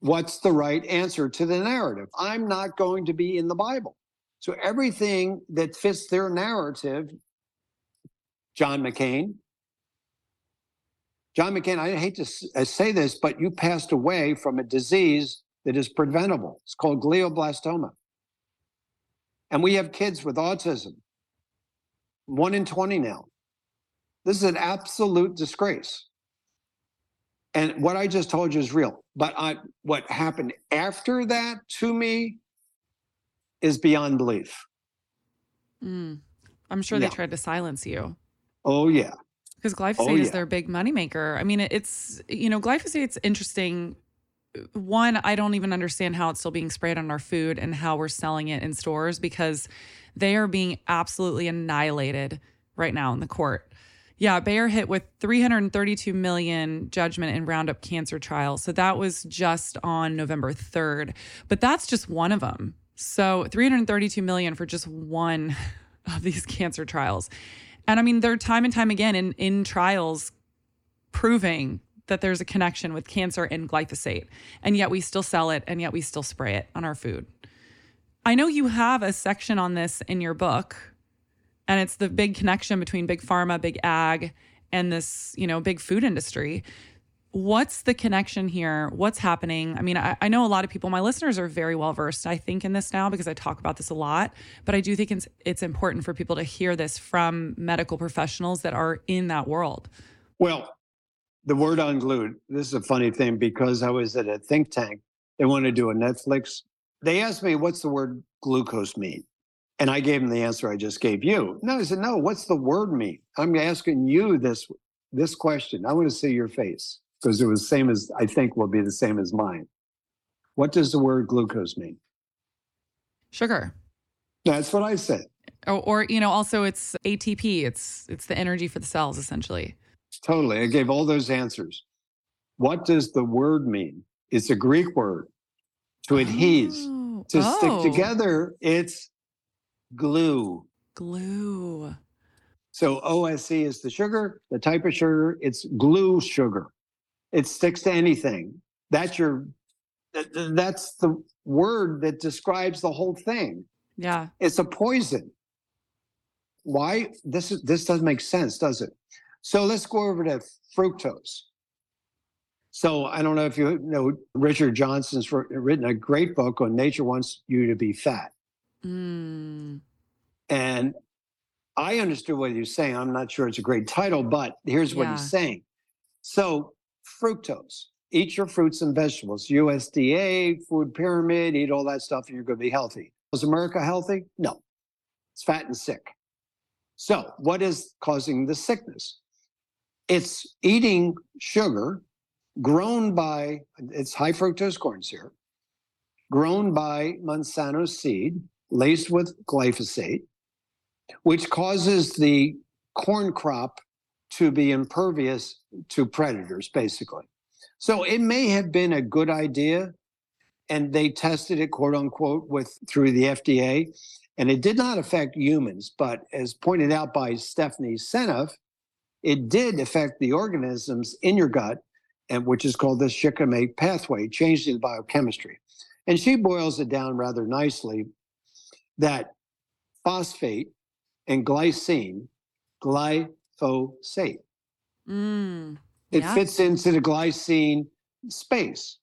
What's the right answer to the narrative? I'm not going to be in the Bible. So everything that fits their narrative, John McCain, John McCain, I hate to uh, say this, but you passed away from a disease that is preventable. It's called glioblastoma. And we have kids with autism, one in 20 now. This is an absolute disgrace. And what I just told you is real. But I, what happened after that to me is beyond belief. Mm. I'm sure yeah. they tried to silence you. Oh, yeah. Because glyphosate oh, yeah. is their big moneymaker. I mean, it's, you know, glyphosate's interesting. One, I don't even understand how it's still being sprayed on our food and how we're selling it in stores because they are being absolutely annihilated right now in the court. Yeah, Bayer hit with 332 million judgment in Roundup cancer trials. So that was just on November 3rd. But that's just one of them. So 332 million for just one [laughs] of these cancer trials. And I mean, they're time and time again in, in trials proving that there's a connection with cancer and glyphosate. And yet we still sell it and yet we still spray it on our food. I know you have a section on this in your book, and it's the big connection between big pharma, big ag, and this, you know, big food industry what's the connection here? What's happening? I mean, I, I, know a lot of people, my listeners are very well versed, I think, in this now because I talk about this a lot. But I do think it's, it's important for people to hear this from medical professionals that are in that world. Well, the word unglued, this is a funny thing because I was at a think tank. They wanted to do a Netflix. They asked me, what's the word glucose mean? And I gave him the answer I just gave you. No, he said, no, what's the word mean? I'm asking you this this question. I want to see your face because it was the same as I think will be the same as mine. What does the word glucose mean? Sugar. That's what I said. Or, or, you know, also it's ATP. It's it's the energy for the cells, essentially. Totally. I gave all those answers. What does the word mean? It's a Greek word. To adhese, oh. to oh. stick together. It's glue. Glue. So ose is the sugar, the type of sugar. It's glue sugar. It sticks to anything. That's your that's the word that describes the whole thing. Yeah. It's a poison. Why this is this doesn't make sense, does it? So let's go over to fructose. So I don't know if you know Richard Johnson's written a great book on nature wants you to be fat. Mm. And I understood what he was saying. I'm not sure it's a great title, but here's what yeah. he's saying. So fructose. Eat your fruits and vegetables. USDA, food pyramid, eat all that stuff, and you're going to be healthy. Was America healthy? No. It's fat and sick. So, what is causing the sickness? It's eating sugar grown by, it's high fructose corn syrup, grown by Monsanto seed, laced with glyphosate, which causes the corn crop to be impervious to predators, basically. So it may have been a good idea, and they tested it, quote unquote, with through the FDA, and it did not affect humans. But as pointed out by Stephanie Seneff, it did affect the organisms in your gut, and which is called the shikimate pathway, changing the biochemistry. And she boils it down rather nicely that phosphate and glycine, gly glyphosate. Mm, it yeah. fits into the glycine space.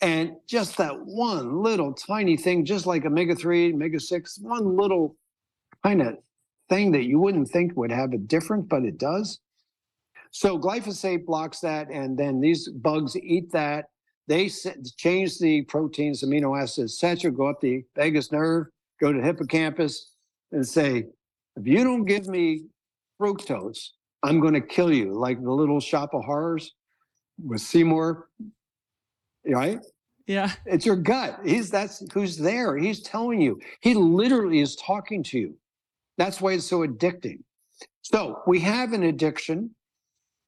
And just that one little tiny thing, just like omega 3, omega 6, one little kind of thing that you wouldn't think would have a difference, but it does. So glyphosate blocks that, and then these bugs eat that. They change the proteins, amino acids, etc., go up the vagus nerve, go to hippocampus, and say, if you don't give me fructose, I'm going to kill you, like the little shop of horrors with Seymour, right? Yeah. It's your gut. He's that's who's there. He's telling you. He literally is talking to you. That's why it's so addicting. So we have an addiction,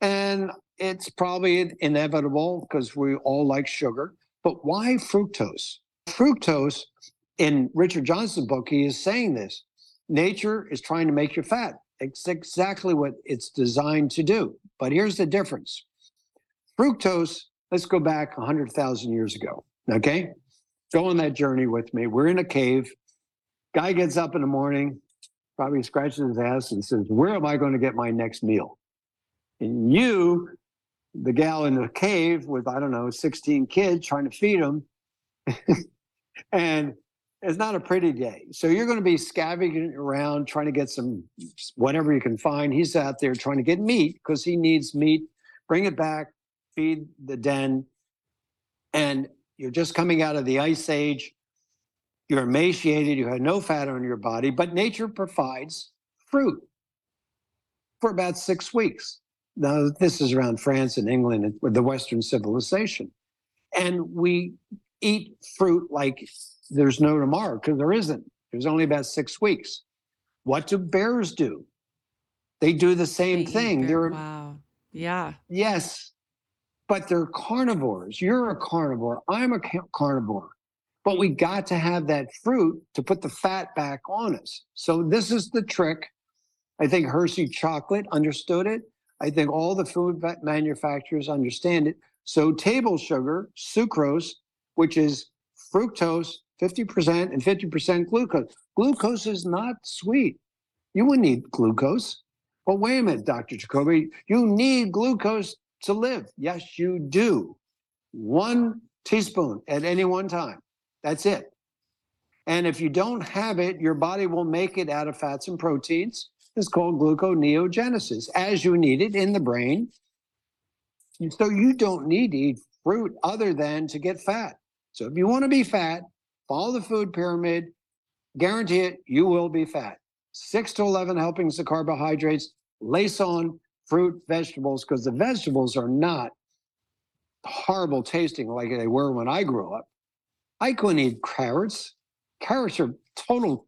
and it's probably inevitable because we all like sugar. But why fructose? Fructose in Richard Johnson's book, he is saying this. Nature is trying to make you fat. It's exactly what it's designed to do. But here's the difference. Fructose, let's go back 100,000 years ago. Okay? Go on that journey with me. We're in a cave. Guy gets up in the morning, probably scratches his ass and says, Where am I going to get my next meal? And you, the gal in the cave with, I don't know, 16 kids trying to feed them, [laughs] and it's not a pretty day. So you're going to be scavenging around trying to get some whatever you can find. He's out there trying to get meat because he needs meat. Bring it back, feed the den. And you're just coming out of the ice age. You're emaciated. You have no fat on your body, but nature provides fruit for about six weeks. Now, this is around France and England with the Western civilization. And we eat fruit like there's no tomorrow because there isn't. There's only about six weeks. What do bears do? They do the same They thing. They're wow. Yeah. yes, but they're carnivores. You're a carnivore. I'm a carnivore. But we got to have that fruit to put the fat back on us. So this is the trick. I think Hershey chocolate understood it. I think all the food manufacturers understand it. So table sugar, sucrose, which is fructose, 50% and 50% glucose. Glucose is not sweet. You wouldn't need glucose. But wait a minute, Dr. Jacoby, you need glucose to live. Yes, you do. One teaspoon at any one time. That's it. And if you don't have it, your body will make it out of fats and proteins. It's called gluconeogenesis as you need it in the brain. So you don't need to eat fruit other than to get fat. So if you want to be fat, follow the food pyramid, guarantee it, you will be fat. Six to 11 helpings of carbohydrates, lace on fruit, vegetables, because the vegetables are not horrible tasting like they were when I grew up. I couldn't eat carrots. Carrots are total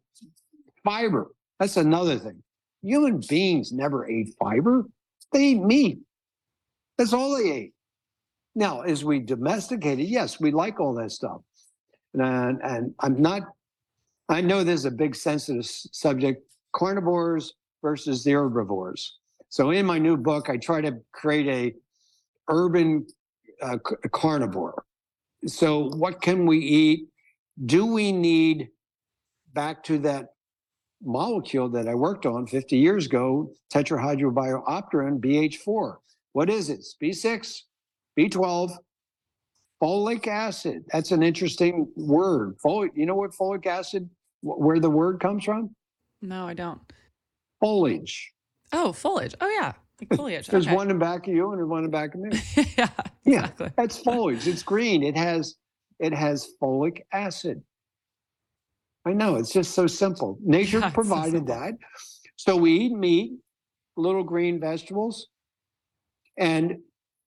fiber. That's another thing. Human beings never ate fiber. They ate meat. That's all they ate. Now, as we domesticated, yes, we like all that stuff. And, and I'm not, I know this is a big sensitive subject carnivores versus the herbivores. So in my new book, I try to create a urban uh, carnivore. So what can we eat? Do we need back to that molecule that I worked on 50 years ago, tetrahydrobiopterin BH4? What is it? B6, B12, folic acid. That's an interesting word. Folic, you know what folic acid, where the word comes from? No, I don't. Foliage. Oh, foliage. Oh, yeah. Like [laughs] foliage. There's okay. one in back of you and there's one in back of me. [laughs] yeah. Yeah. Exactly. That's foliage. It's green. It has it has folic acid. I know it's just so simple. Nature Yeah, it's so provided that. So we eat meat, little green vegetables, and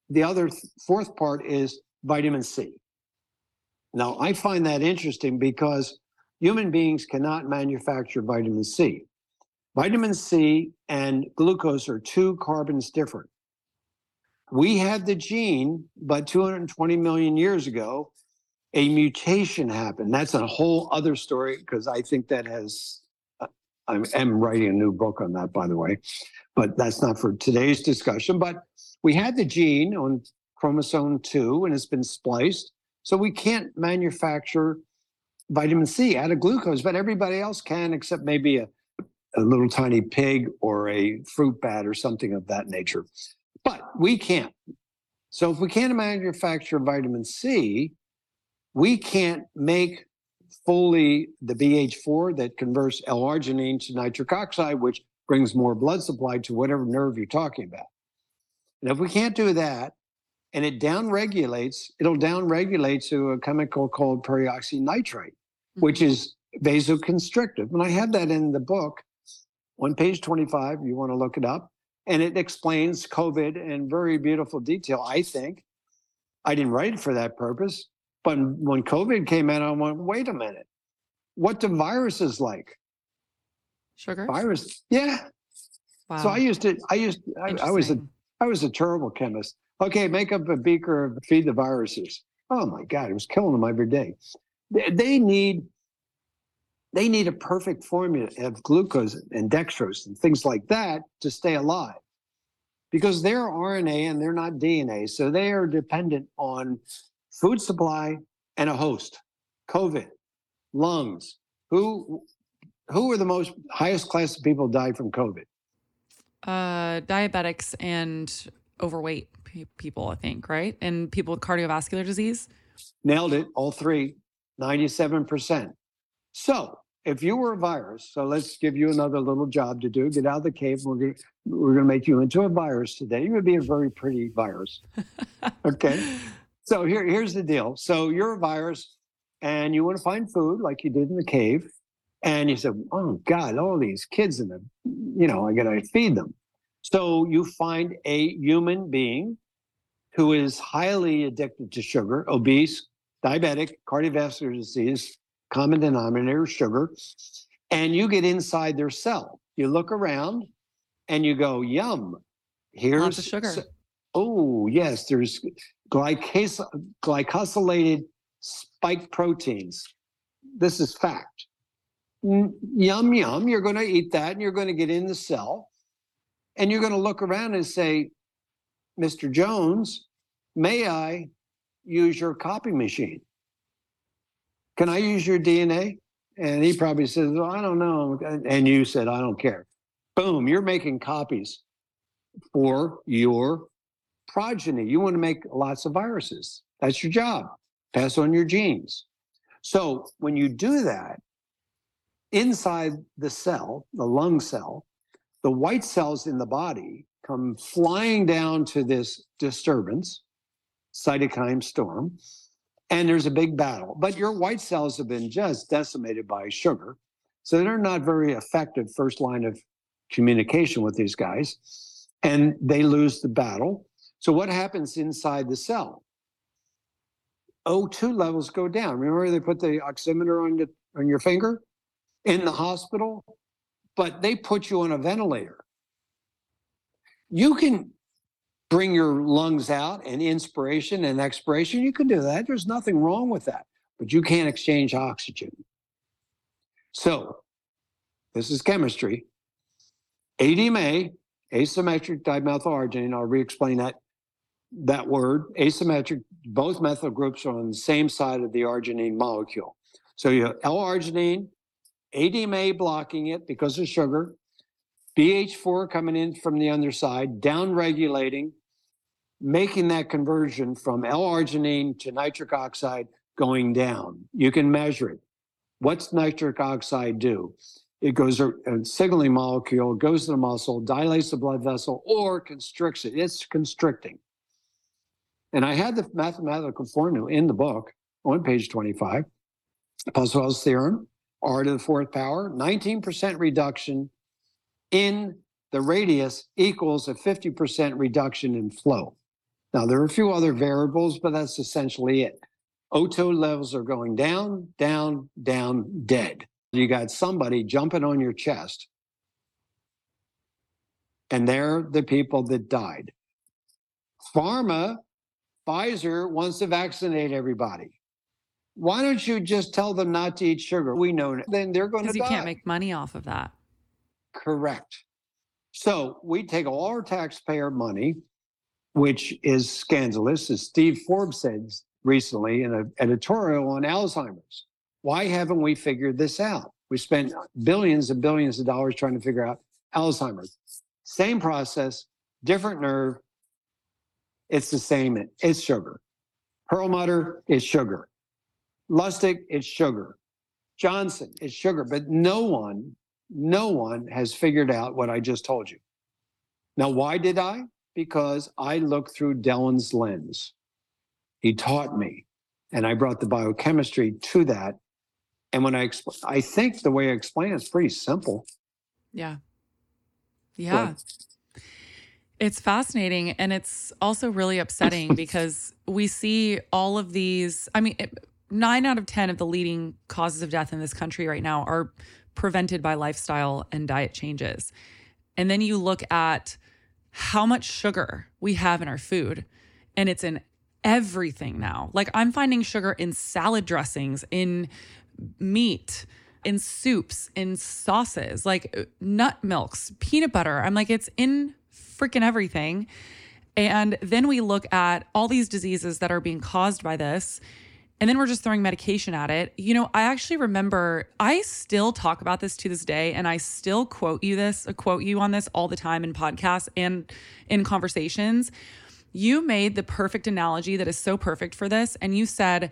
the other th- fourth part is vitamin C. Now I find that interesting because human beings cannot manufacture vitamin C. Vitamin C and glucose are two carbons different. We had the gene, but 220 million years ago, a mutation happened. That's a whole other story because I think that has, uh, I am writing a new book on that, by the way, but that's not for today's discussion. But we had the gene on chromosome two and it's been spliced. So we can't manufacture vitamin C out of glucose, but everybody else can, except maybe a, a little tiny pig or a fruit bat or something of that nature. But we can't. So if we can't manufacture vitamin C, we can't make fully the BH4 that converts L-arginine to nitric oxide, which brings more blood supply to whatever nerve you're talking about. And if we can't do that, and it downregulates, it'll downregulate to a chemical called peroxynitrite, which Mhm. is vasoconstrictive. And I have that in the book on page 25. You want to look it up. And it explains COVID in very beautiful detail, I think. I didn't write it for that purpose. But when COVID came in, I went, wait a minute. What do viruses like? sugar. Virus. Yeah. Wow. So I used to, I used, I, I was a, I was a terrible chemist. Okay, make up a beaker of feed the viruses. Oh my God, it was killing them every day. They, need They need a perfect formula of glucose and dextrose and things like that to stay alive because they're RNA and they're not DNA. So they are dependent on food supply and a host. COVID, lungs. Who who are the most highest class of people die from COVID? Uh, diabetics and overweight people, I think, right? And people with cardiovascular disease. Nailed it. All three, 97%. So if you were a virus, so let's give you another little job to do. Get out of the cave. We're going we're going to make you into a virus today. You would be a very pretty virus. [laughs] okay. So here, here's the deal. So you're a virus and you want to find food like you did in the cave. And you said, oh God, all these kids in the, you know, I got to feed them. So you find a human being who is highly addicted to sugar, obese, diabetic, cardiovascular disease, common denominator, sugar, and you get inside their cell. You look around and you go, yum, here's Lots of sugar. oh, yes, there's glycos- glycosylated spike proteins. This is fact. Mm, Yum, yum. You're going to eat that and you're going to get in the cell and you're going to look around and say, Mr. Jones, may I use your copy machine? Can I use your DNA? And he probably says, well, I don't know. And you said, I don't care. Boom, you're making copies for your progeny. You want to make lots of viruses. That's your job. Pass on your genes. So when you do that, inside the cell, the lung cell, the white cells in the body come flying down to this disturbance, cytokine storm, and there's a big battle. But your white cells have been just decimated by sugar. So they're not very effective first line of communication with these guys, and they lose the battle. So what happens inside the cell? O2 levels go down. Remember they put the oximeter on, the, on your finger in the hospital, but they put you on a ventilator. You can bring your lungs out and inspiration and expiration. You can do that. There's nothing wrong with that, but you can't exchange oxygen. So, this is chemistry. ADMA, asymmetric dimethylarginine, I'll re explain that, that word. Asymmetric, both methyl groups are on the same side of the arginine molecule. So you have L arginine, ADMA blocking it because of sugar, BH4 coming in from the underside, down regulating, making that conversion from L-arginine to nitric oxide going down. You can measure it. What's nitric oxide do? It goes a, a uh, signaling molecule, goes to the muscle, dilates the blood vessel, or constricts it. It's constricting. And I had the mathematical formula in the book on page 25. Poiseuille's theorem, R to the fourth power, 19% reduction in the radius equals a 50% reduction in flow. Now, there are a few other variables, but that's essentially it. O2 levels are going down, down, down, dead. You got somebody jumping on your chest, and they're the people that died. Pharma, Pfizer wants to vaccinate everybody. Why don't you just tell them not to eat sugar? We know then they're going to Because die. you can't make money off of that. Correct. So we take all our taxpayer money, which is scandalous, as Steve Forbes said recently in an editorial on Alzheimer's. Why haven't we figured this out? We spent billions and billions of dollars trying to figure out Alzheimer's. Same process, different nerve. It's the same. It's sugar. Perlmutter is sugar. Lustig is sugar. Johnson is sugar. But no one no one has figured out what I just told you. Now, why did I? Because I looked through Dellon's lens. He taught me, and I brought the biochemistry to that. And when I explain, I think the way I explain it's pretty simple. Yeah. Yeah. It's fascinating. And it's also really upsetting [laughs] because we see all of these. I mean, it, nine out of 10 of the leading causes of death in this country right now are prevented by lifestyle and diet changes. And then you look at how much sugar we have in our food, and it's in everything now. Like I'm finding sugar in salad dressings, in meat, in soups, in sauces, like uh, nut milks, peanut butter. I'm like, it's in freaking everything. And then we look at all these diseases that are being caused by this. And then we're just throwing medication at it. You know, I actually remember I still talk about this to this day and I still quote you this, quote you on this all the time in podcasts and in conversations. You made the perfect analogy that is so perfect for this. And you said,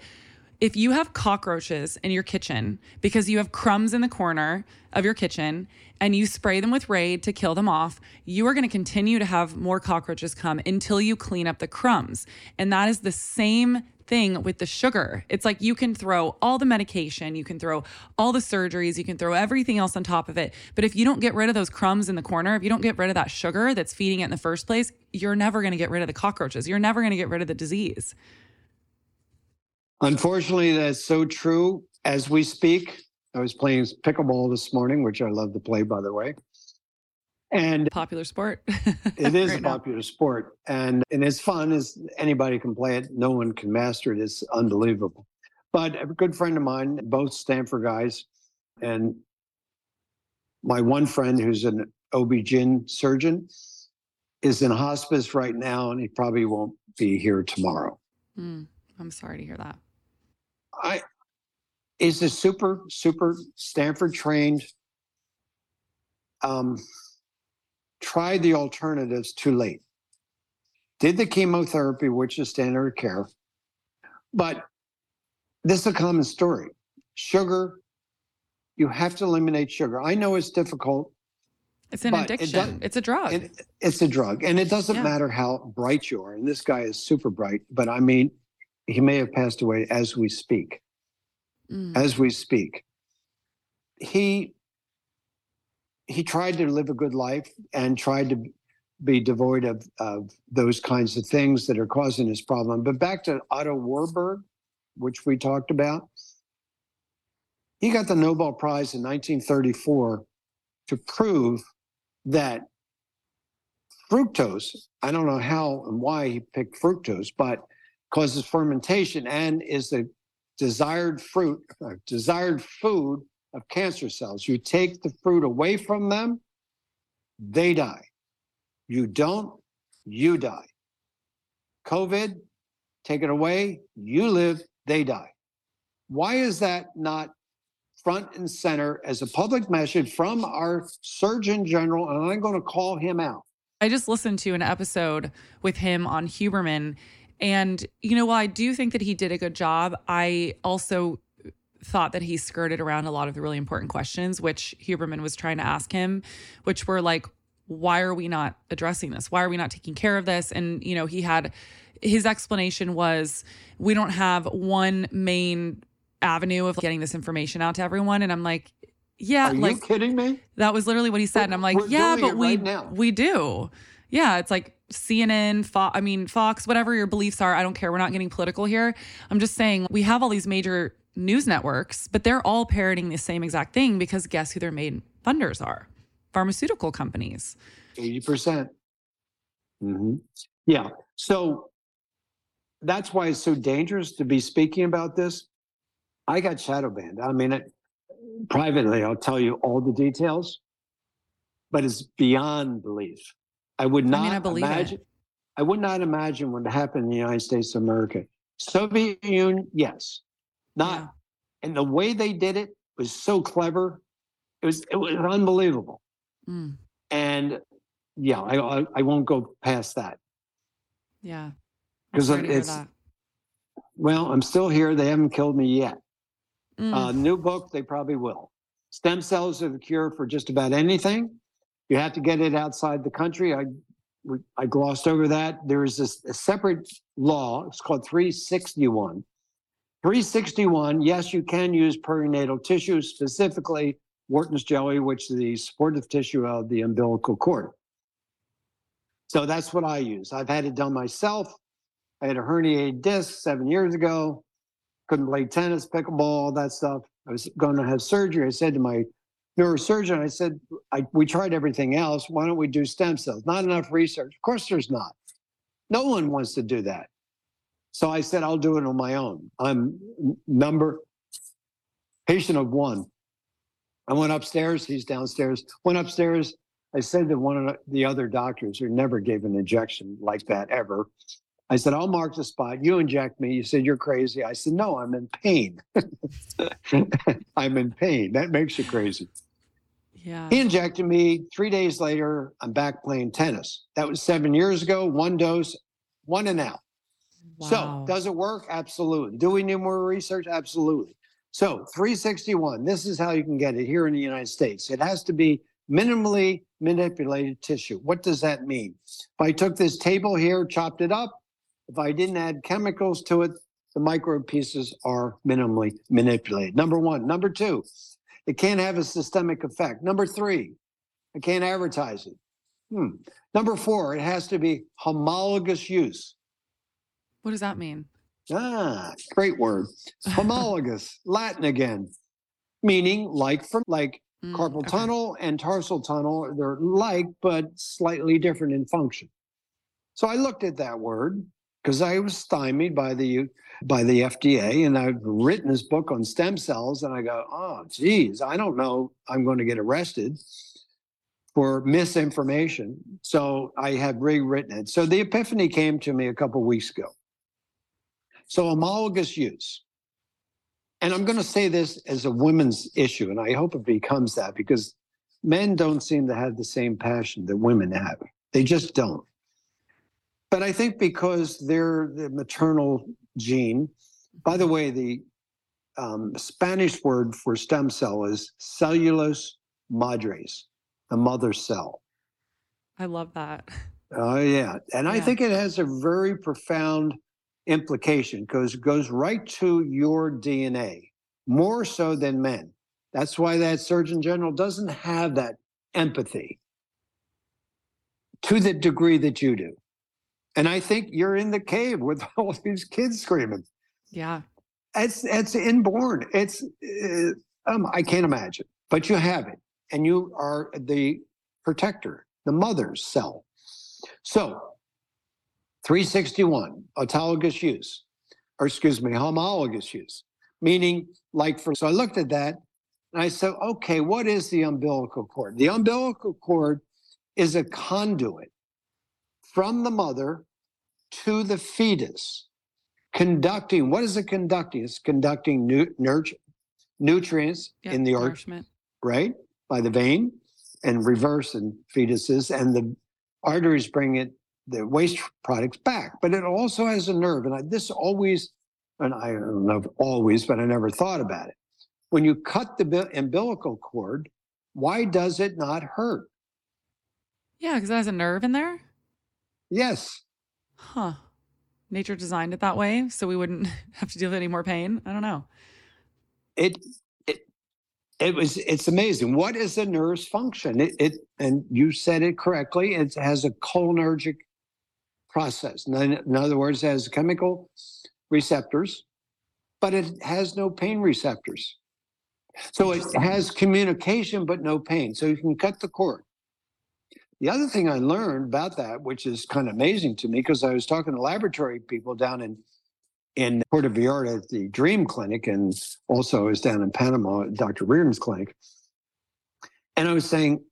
if you have cockroaches in your kitchen because you have crumbs in the corner of your kitchen and you spray them with Raid to kill them off, you are going to continue to have more cockroaches come until you clean up the crumbs. And that is the same thing with the sugar. It's like you can throw all the medication, you can throw all the surgeries, you can throw everything else on top of it. But if you don't get rid of those crumbs in the corner, if you don't get rid of that sugar that's feeding it in the first place, you're never going to get rid of the cockroaches. You're never going to get rid of the disease. Unfortunately, that's so true as we speak. I was playing pickleball this morning, which I love to play, by the way. And popular sport. [laughs] it is right a popular now. sport. And, and it's fun as anybody can play it. No one can master it. It's unbelievable. But a good friend of mine, both Stanford guys, and my one friend who's an OB-GYN surgeon is in hospice right now, and he probably won't be here tomorrow. Mm, I'm sorry to hear that. I is a super super Stanford trained. Um, tried the alternatives too late. Did the chemotherapy, which is standard of care, but this is a common story. Sugar, you have to eliminate sugar. I know it's difficult. It's an addiction. It it's a drug. It, it's a drug. And it doesn't yeah. matter how bright you are. And this guy is super bright, but I mean, he may have passed away as we speak. Mm. As we speak. He he tried to live a good life and tried to be devoid of, of those kinds of things that are causing his problem. But back to Otto Warburg, which we talked about, he got the Nobel Prize in 1934 to prove that fructose, I don't know how and why he picked fructose, but causes fermentation and is the desired fruit, uh, desired food of cancer cells. You take the fruit away from them, they die. You don't, you die. COVID, take it away, you live, they die. Why is that not front and center as a public message from our Surgeon General? And I'm going to call him out. I just listened to an episode with him on Huberman and, you know, while I do think that he did a good job, I also thought that he skirted around a lot of the really important questions, which Huberman was trying to ask him, which were like, why are we not addressing this? Why are we not taking care of this? And, you know, he had his explanation was we don't have one main avenue of getting this information out to everyone. And I'm like, yeah, are like you kidding me? That was literally what he said. We're, and I'm like, yeah, but we right we do. Yeah, it's like CNN, Fo- I mean, Fox, whatever your beliefs are. I don't care. We're not getting political here. I'm just saying we have all these major news networks, but they're all parroting the same exact thing because guess who their main funders are? Pharmaceutical companies. 80%. percent mm-hmm. Yeah. So that's why it's so dangerous to be speaking about this. I got shadow banned. I mean, it, privately, I'll tell you all the details, but it's beyond belief. I would not I, mean, I believe imagine. It. I would not imagine what happened in the United States of America. Soviet Union, yes, not, yeah. and the way they did it was so clever. It was it was unbelievable. Mm. And yeah, I, I, I won't go past that. Yeah, because it's well, I'm still here. They haven't killed me yet. Mm. Uh, new book, they probably will. Stem cells are the cure for just about anything. You have to get it outside the country. I I glossed over that. There is this, a separate law. It's called 361. 361. Yes, you can use perinatal tissue, specifically Wharton's jelly, which is the supportive tissue of the umbilical cord. So that's what I use. I've had it done myself. I had a herniated disc seven years ago. Couldn't play tennis, pickleball, all that stuff. I was going to have surgery. I said to my neurosurgeon, I said, I, we tried everything else. Why don't we do stem cells? Not enough research. Of course, there's not. No one wants to do that. So I said, I'll do it on my own. I'm number patient of one. I went upstairs. He's downstairs. Went upstairs. I said to one of the other doctors who never gave an injection like that ever, I said, I'll mark the spot. You inject me. You said, You're crazy. I said, No, I'm in pain. [laughs] I'm in pain. That makes you crazy. Yeah. He injected me. Three days later, I'm back playing tennis. That was seven years ago. One dose, one and out. Wow. So, does it work? Absolutely. Do we need more research? Absolutely. So, 361, this is how you can get it here in the United States. It has to be minimally manipulated tissue. What does that mean? If I took this table here, chopped it up, if I didn't add chemicals to it, the micro pieces are minimally manipulated. Number one. Number two, it can't have a systemic effect. Number three, I can't advertise it. Hmm. Number four, it has to be homologous use. What does that mean? Ah, great word. [laughs] Homologous, Latin again, meaning like from like Mm, carpal okay. tunnel and tarsal tunnel. They're like, but slightly different in function. So I looked at that word because I was stymied by the by the FDA, and I've written this book on stem cells, and I go, oh, geez, I don't know, I'm going to get arrested for misinformation. So I have rewritten it. So the epiphany came to me a couple weeks ago. So homologous use. And I'm going to say this as a women's issue, and I hope it becomes that because men don't seem to have the same passion that women have. They just don't. But I think because they're the maternal gene, by the way, the um, Spanish word for stem cell is cellulose madres, the mother cell. I love that. Oh yeah, and I think it has a very profound implication because it goes right to your DNA more so than men. That's why that Surgeon General doesn't have that empathy to the degree that you do. And I think you're in the cave with [laughs] all these kids screaming. Yeah. It's it's inborn. It's uh, um, I can't imagine, but you have it, and you are the protector, the mother's cell. So, 361 autologous use, or excuse me, homologous use, meaning like for. So I looked at that, and I said, okay, what is the umbilical cord? The umbilical cord is a conduit from the mother to the fetus conducting what is it conducting it's conducting nu- nurture, nutrients Yeah. in the right by the vein and reverse in fetuses and the arteries bring it the waste products back but it also has a nerve and I, this always and i don't know always but i never thought about it when you cut the umbilical cord why does it not hurt Yeah, because it has a nerve in there. yes Huh. Nature designed it that way so we wouldn't [laughs] have to deal with any more pain. I don't know. it it it was it's amazing what is the nerve's function it, it and you said it correctly it has a cholinergic process in, other words it has chemical receptors but it has no pain receptors so it has communication but no pain so you can cut the cord the other thing i learned about that which is kind of amazing to me because i was talking to laboratory people down in in Puerto Vallarta at the Dream Clinic, and also I was down in Panama at Dr. Riordan's clinic. And I was saying,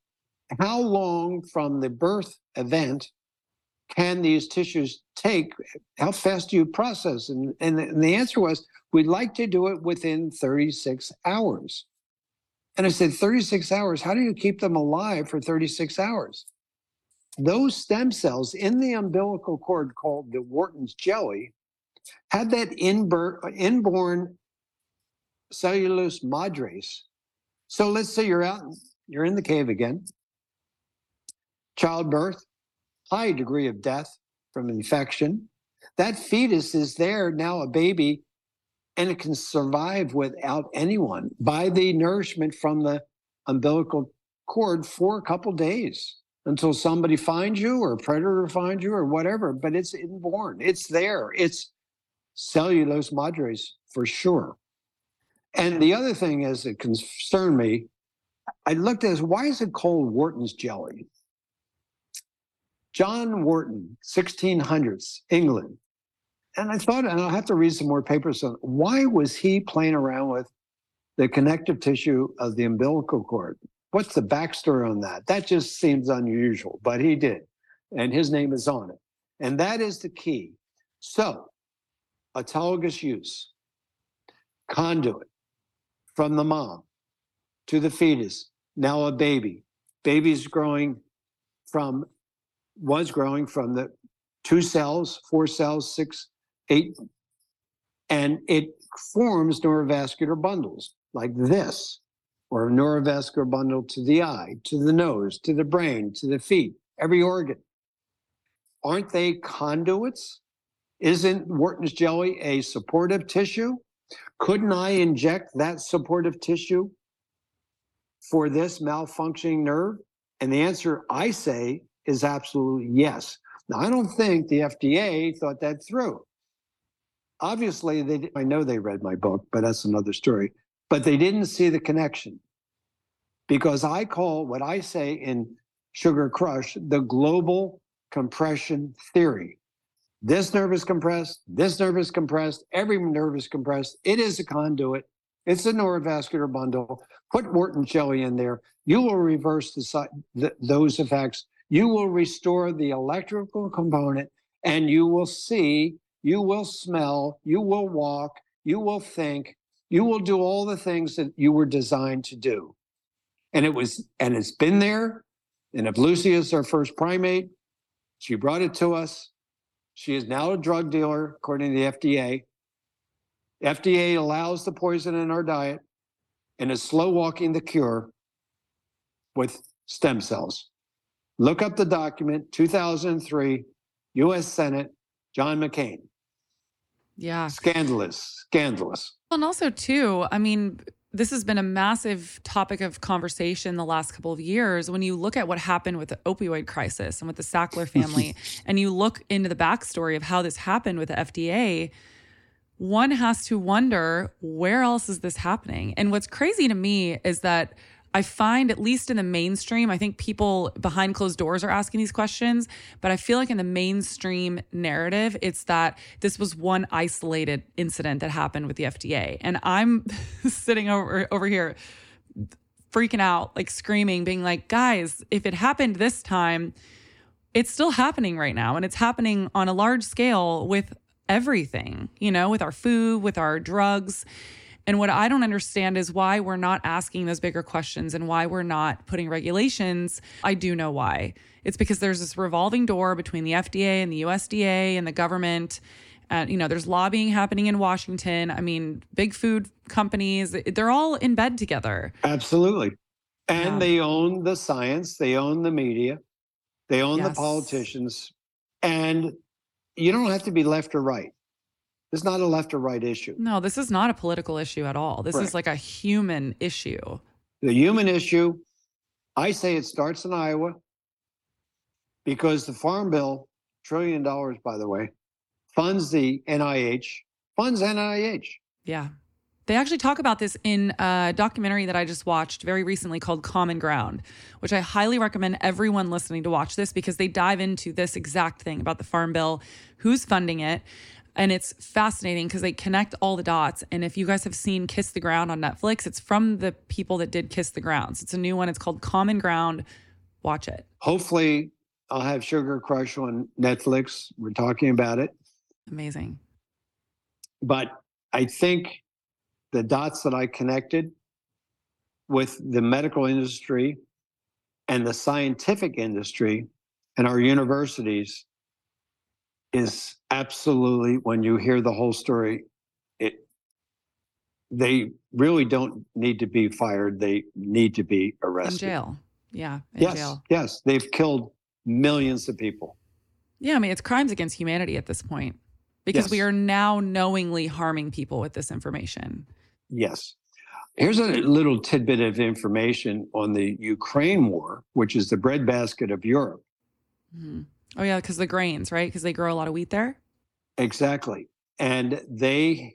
how long from the birth event can these tissues take? How fast do you process? And, and, the, and the answer was, we'd like to do it within 36 hours. And I said, 36 hours, how do you keep them alive for 36 hours? Those stem cells in the umbilical cord called the Wharton's jelly had that inborn cellulose madres. So let's say you're out, you're in the cave again, childbirth, high degree of death from infection. That fetus is there now, a baby, and it can survive without anyone by the nourishment from the umbilical cord for a couple days until somebody finds you or a predator finds you or whatever. But it's inborn, it's there, it's cellulose madres for sure. And the other thing is that concerned me, I looked at this, why is it called Wharton's jelly? John Wharton, 1600s, England. And I thought, and I'll have to read some more papers on why was he playing around with the connective tissue of the umbilical cord. What's the backstory on that? That just seems unusual, but he did. And his name is on it. And that is the key. So, autologous use, conduit from the mom to the fetus, now a baby. Baby's growing from, was growing from the two cells, four cells, six, eight, and it forms neurovascular bundles like this, or a neurovascular bundle to the eye, to the nose, to the brain, to the feet, every organ. Aren't they conduits? Isn't Wharton's jelly a supportive tissue? Couldn't I inject that supportive tissue for this malfunctioning nerve? And the answer I say is absolutely yes. Now, I don't think the FDA thought that through. Obviously, they, I know they read my book, but that's another story. But they didn't see the connection because I call what I say in Sugar Crush the global compression theory. This nerve is compressed, this nerve is compressed, every nerve is compressed. It is a conduit, it's a neurovascular bundle. Put Wharton jelly in there. You will reverse the, the, those effects. You will restore the electrical component and you will see, you will smell, you will walk, you will think, you will do all the things that you were designed to do. And it was, and it's been there. And if Lucy is our first primate, she brought it to us. She is now a drug dealer, according to the FDA. FDA allows the poison in our diet and is slow walking the cure with stem cells. Look up the document, 2003, US Senate, John McCain. Yeah. Scandalous, scandalous. And also, too, I mean, this has been a massive topic of conversation the last couple of years. When you look at what happened with the opioid crisis and with the Sackler family, [laughs] and you look into the backstory of how this happened with the FDA, one has to wonder where else is this happening? And what's crazy to me is that I find, at least in the mainstream, I think people behind closed doors are asking these questions, but I feel like in the mainstream narrative, it's that this was one isolated incident that happened with the FDA. And I'm [laughs] sitting over over here freaking out, like screaming, being like, guys, if it happened this time, it's still happening right now. And it's happening on a large scale with everything, you know, with our food, with our drugs. And what I don't understand is why we're not asking those bigger questions and why we're not putting regulations. I do know why. It's because there's this revolving door between the FDA and the USDA and the government. And, you know, there's lobbying happening in Washington. I mean, big food companies, they're all in bed together. Absolutely. And yeah. they own the science, they own the media, they own yes. the politicians. And you don't have to be left or right. It's not a left or right issue. No, this is not a political issue at all. This is like a human issue. The human issue, I say it starts in Iowa because the Farm Bill, trillion dollars, by the way, funds the NIH, funds NIH. Yeah. They actually talk about this in a documentary that I just watched very recently called Common Ground, which I highly recommend everyone listening to watch this because they dive into this exact thing about the Farm Bill, who's funding it, and it's fascinating because they connect all the dots. And if you guys have seen Kiss the Ground on Netflix, it's from the people that did Kiss the Ground. So it's a new one. It's called Common Ground. Watch it. Hopefully, I'll have Sugar Crush on Netflix. We're talking about it. Amazing. But I think the dots that I connected with the medical industry and the scientific industry and our universities is absolutely when you hear the whole story it they really don't need to be fired they need to be arrested in jail yeah in yes jail. yes they've killed millions of people yeah i mean it's crimes against humanity at this point because yes. we are now knowingly harming people with this information yes here's a little tidbit of information on the ukraine war which is the breadbasket of europe mm-hmm. Oh yeah, because the grains, right? Because they grow a lot of wheat there. Exactly, and they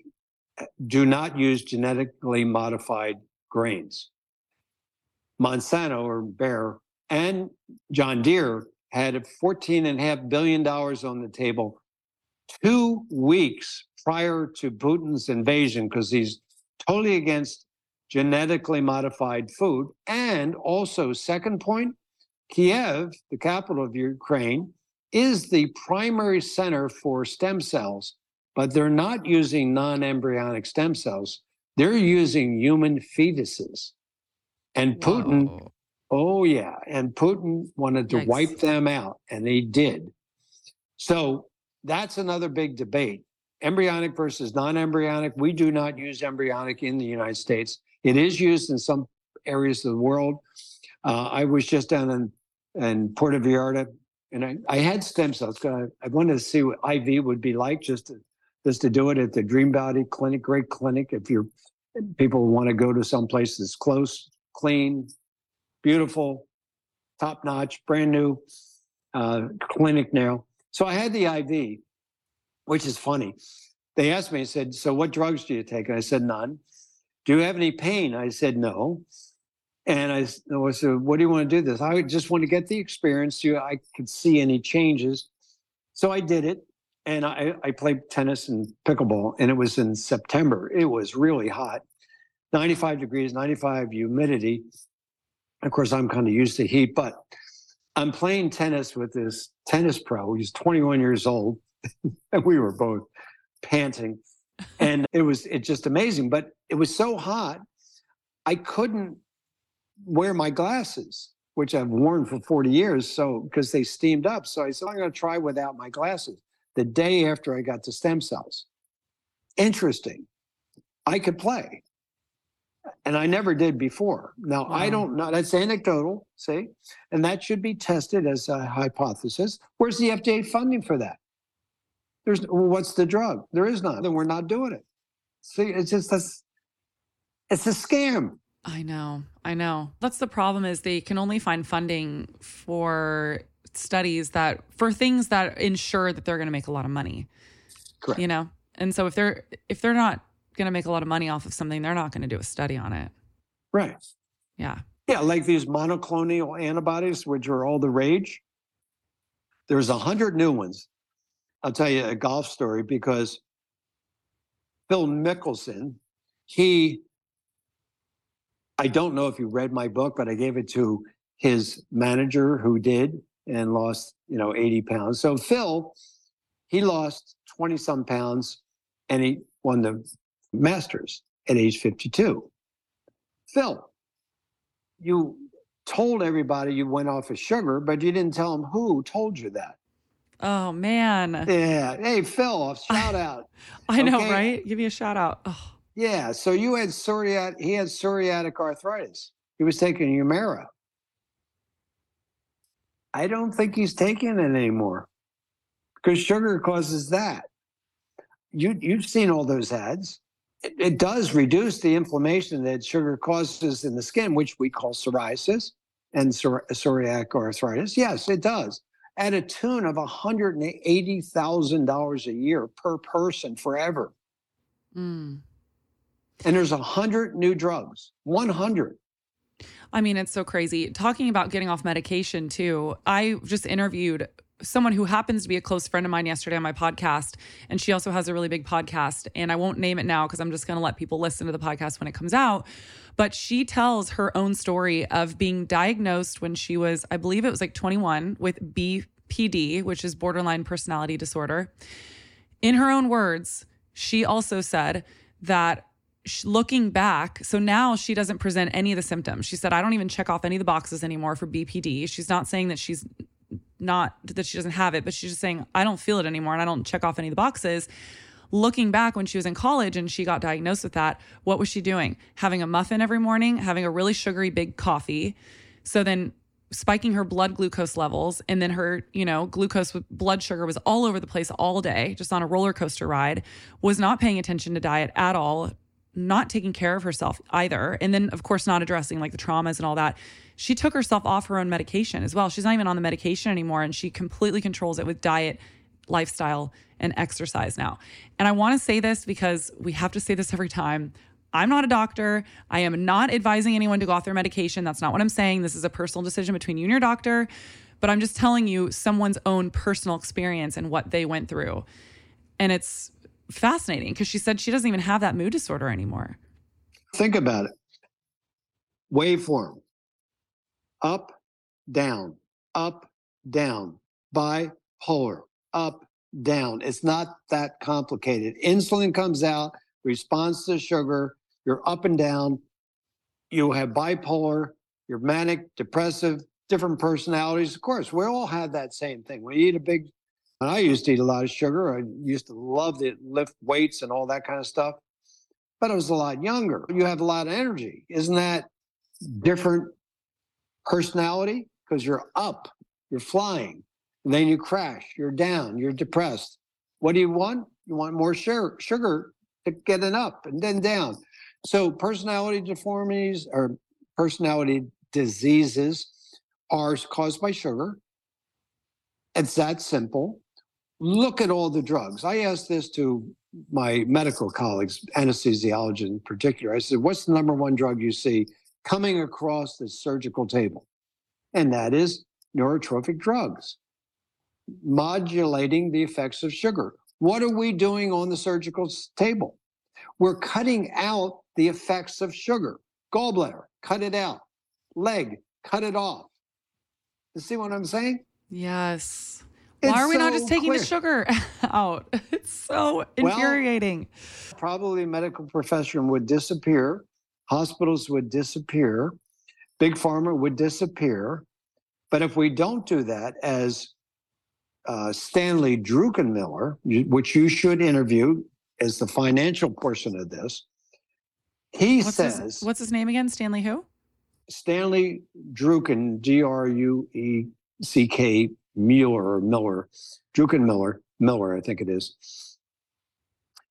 uh, do not use genetically modified grains. Monsanto or Bayer and John Deere had 14 and a half billion dollars on the table two weeks prior to Putin's invasion because he's totally against genetically modified food. And also, second point, Kiev, the capital of Ukraine, is the primary center for stem cells, but they're not using non embryonic stem cells. They're using human fetuses. And Putin, Whoa. oh, yeah. And Putin wanted to Yikes. wipe them out, and he did. So that's another big debate embryonic versus non embryonic. We do not use embryonic in the United States. It is used in some areas of the world. Uh, I was just down in, in Puerto Vallarta and I, I had stem cells. I, I wanted to see what IV would be like just to, just to do it at the Dream Body Clinic, great clinic. If you're people want to go to some place that's close, clean, beautiful, top notch, brand new uh, clinic now. So I had the IV, which is funny. They asked me, I said, So what drugs do you take? And I said, None. Do you have any pain? I said, No. And I, said, uh, What do you want to do this? I just want to get the experience. So I could see any changes. So I did it. And I, I played tennis and pickleball, and it was in September. It was really hot 95 degrees, 95 humidity. Of course, I'm kind of used to heat, but I'm playing tennis with this tennis pro. He's 21 years old, [laughs] and we were both panting, and it was it just amazing. But it was so hot, I couldn't wear my glasses, which I've worn for 40 years, so because they steamed up. So I said I'm going to try without my glasses. The day after I got the stem cells, interesting, I could play and I never did before. Now wow. I don't know. That's anecdotal, see, and that should be tested as a hypothesis. Where's the FDA funding for that? There's what's the drug? There is none. Then we're not doing it. See, it's just this. It's a scam. I know. I know. That's the problem. Is they can only find funding for studies that for things that ensure that they're going to make a lot of money. Correct. You know, and so if they're if they're not going to make a lot of money off of something, they're not going to do a study on it. Right. Yeah. Yeah, like these monoclonal antibodies, which are all the rage. There's a hundred new ones. I'll tell you a golf story because Phil Mickelson, he, I don't know if you read my book, but I gave it to his manager who did and lost, you know, 80 pounds. So Phil, he lost 20 some pounds and he won the Masters at age 52. Phil, you told everybody you went off of sugar, but you didn't tell them who told you that. Oh man. Yeah. Hey Phil, shout [laughs] out. I know, right? Give me a shout out. Oh. Yeah. So you had psoriatic. He had psoriatic arthritis. He was taking Humira. I don't think he's taking it anymore because sugar causes that. You you've seen all those ads it, it does reduce the inflammation that sugar causes in the skin, which we call psoriasis and psoriatic arthritis. Yes, it does. At a tune of $180,000 a year per person forever. Mm. And there's 100 new drugs, 100. I mean, it's so crazy. Talking about getting off medication, too, I just interviewed someone who happens to be a close friend of mine yesterday on my podcast and she also has a really big podcast and I won't name it now because I'm just going to let people listen to the podcast when it comes out but she tells her own story of being diagnosed when she was I believe it was like 21 with BPD which is borderline personality disorder in her own words she also said that looking back, so now she doesn't present any of the symptoms. She said, I don't even check off any of the boxes anymore for BPD. She's not saying that she's not that she doesn't have it, but she's just saying, I don't feel it anymore and I don't check off any of the boxes. Looking back when she was in college and she got diagnosed with that, what was she doing? Having a muffin every morning, having a really sugary big coffee. So then spiking her blood glucose levels and then her you know glucose with blood sugar was all over the place all day just on a roller coaster ride was not paying attention to diet at all not taking care of herself either and then of course not addressing like the traumas and all that she took herself off her own medication as well. She's not even on the medication anymore and she completely controls it with diet, lifestyle, and exercise now. And I want to say this because we have to say this every time. I'm not a doctor. I am not advising anyone to go off their medication. That's not what I'm saying. This is a personal decision between you and your doctor. But I'm just telling you someone's own personal experience and what they went through. And it's fascinating because she said she doesn't even have that mood disorder anymore. Think about it waveform up, down, up, down, bipolar, up, down. It's not that complicated. Insulin comes out, responds to sugar, you're up and down. You have bipolar, you're manic, depressive, different personalities. Of course, we all have that same thing. We eat a big, and I used to eat a lot of sugar. I used to love to lift weights and all that kind of stuff, but I was a lot younger. You have a lot of energy. Isn't that different personality? Because you're up, you're flying, and then you crash, you're down, you're depressed. What do you want? You want more sugar, sugar to get it up and then down. So personality deformities or personality diseases are caused by sugar. It's that simple. Look at all the drugs. I asked this to my medical colleagues, anesthesiologists in particular. I said, What's the number one drug you see coming across the surgical table? And that is neurotrophic drugs, modulating the effects of sugar. What are we doing on the surgical table? We're cutting out the effects of sugar. Gallbladder, cut it out. Leg, cut it off. You see what I'm saying? Yes. Why are we so not just taking the sugar [laughs] out? [laughs] It's so infuriating. Well, probably medical profession would disappear, hospitals would disappear, big pharma would disappear. But if we don't do that, as uh, Stanley Druckenmiller, which you should interview as the financial portion of this, he what's says, his, "What's his name again? Stanley who?" Stanley Drucken, D R U E C K Mueller or Miller, Druckenmiller, Miller, Miller, I think it is.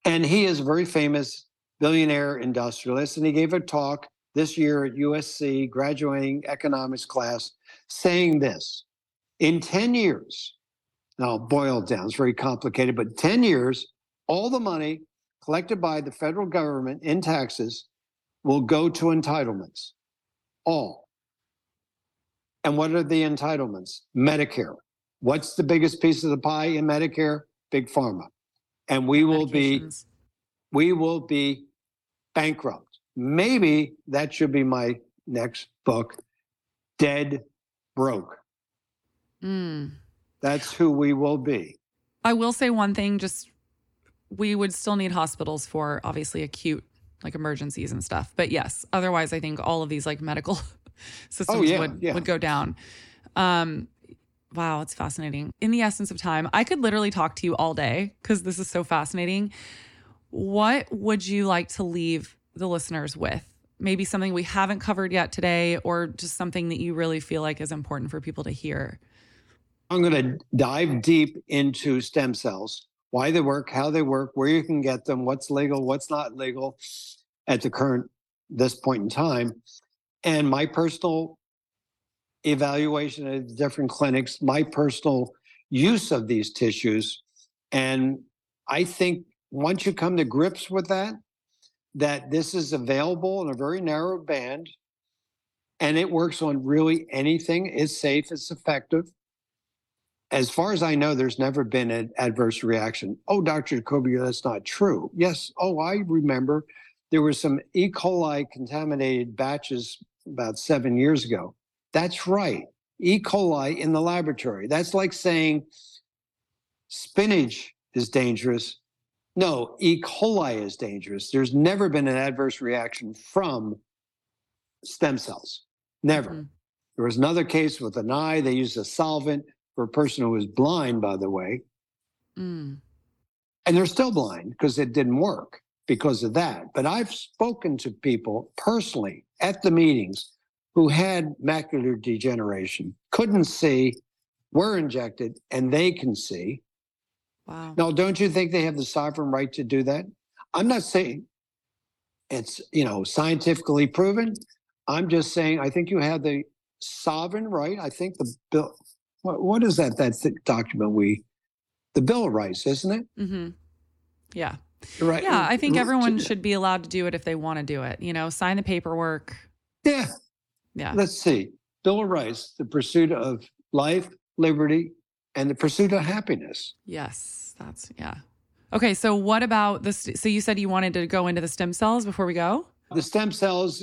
And he is a very famous billionaire industrialist. And he gave a talk this year at USC, graduating economics class, saying this in 10 years, now boil it down, it's very complicated, but 10 years, all the money collected by the federal government in taxes will go to entitlements all. And what are the entitlements? Medicare. What's the biggest piece of the pie in Medicare? Big pharma. And we will be we will be bankrupt. Maybe that should be my next book, Dead Broke. Mm. That's who we will be. I will say one thing just we would still need hospitals for obviously acute like emergencies and stuff. But yes, otherwise, I think all of these like medical [laughs] systems oh, yeah, would yeah. would go down. Um, wow, it's fascinating. In the essence of time, I could literally talk to you all day because this is so fascinating. What would you like to leave the listeners with? Maybe something we haven't covered yet today, or just something that you really feel like is important for people to hear. I'm going to dive deep into stem cells why they work, how they work, where you can get them, what's legal, what's not legal at the current this point in time. And my personal evaluation of different clinics, my personal use of these tissues. And I think once you come to grips with that, that this is available in a very narrow band and it works on really anything, it's safe, it's effective as far as I know, there's never been an adverse reaction. Oh, Dr. Jacoby, that's not true. Yes. Oh, I remember there were some E. coli contaminated batches about seven years ago. That's right. E. coli in the laboratory. That's like saying spinach is dangerous. No, E. coli is dangerous. There's never been an adverse reaction from stem cells. Never. Mm-hmm. There was another case with an eye. They used a solvent for a person who was blind, by the way. Mm. And they're still blind because it didn't work because of that. But I've spoken to people personally at the meetings who had macular degeneration, couldn't see, were injected, and they can see. Wow. Now, don't you think they have the sovereign right to do that? I'm not saying it's, you know, scientifically proven. I'm just saying I think you have the sovereign right. I think the bill what, what is that? That document we, the Bill of Rights, isn't it? Mm-hmm. Yeah. Right. Yeah, I think everyone should be allowed to do it if they want to do it. You know, sign the paperwork. Yeah. Yeah. Let's see. Bill of Rights, the pursuit of life, liberty, and the pursuit of happiness. Yes, that's yeah. Okay, so what about this? So you said you wanted to go into the stem cells before we go? The stem cells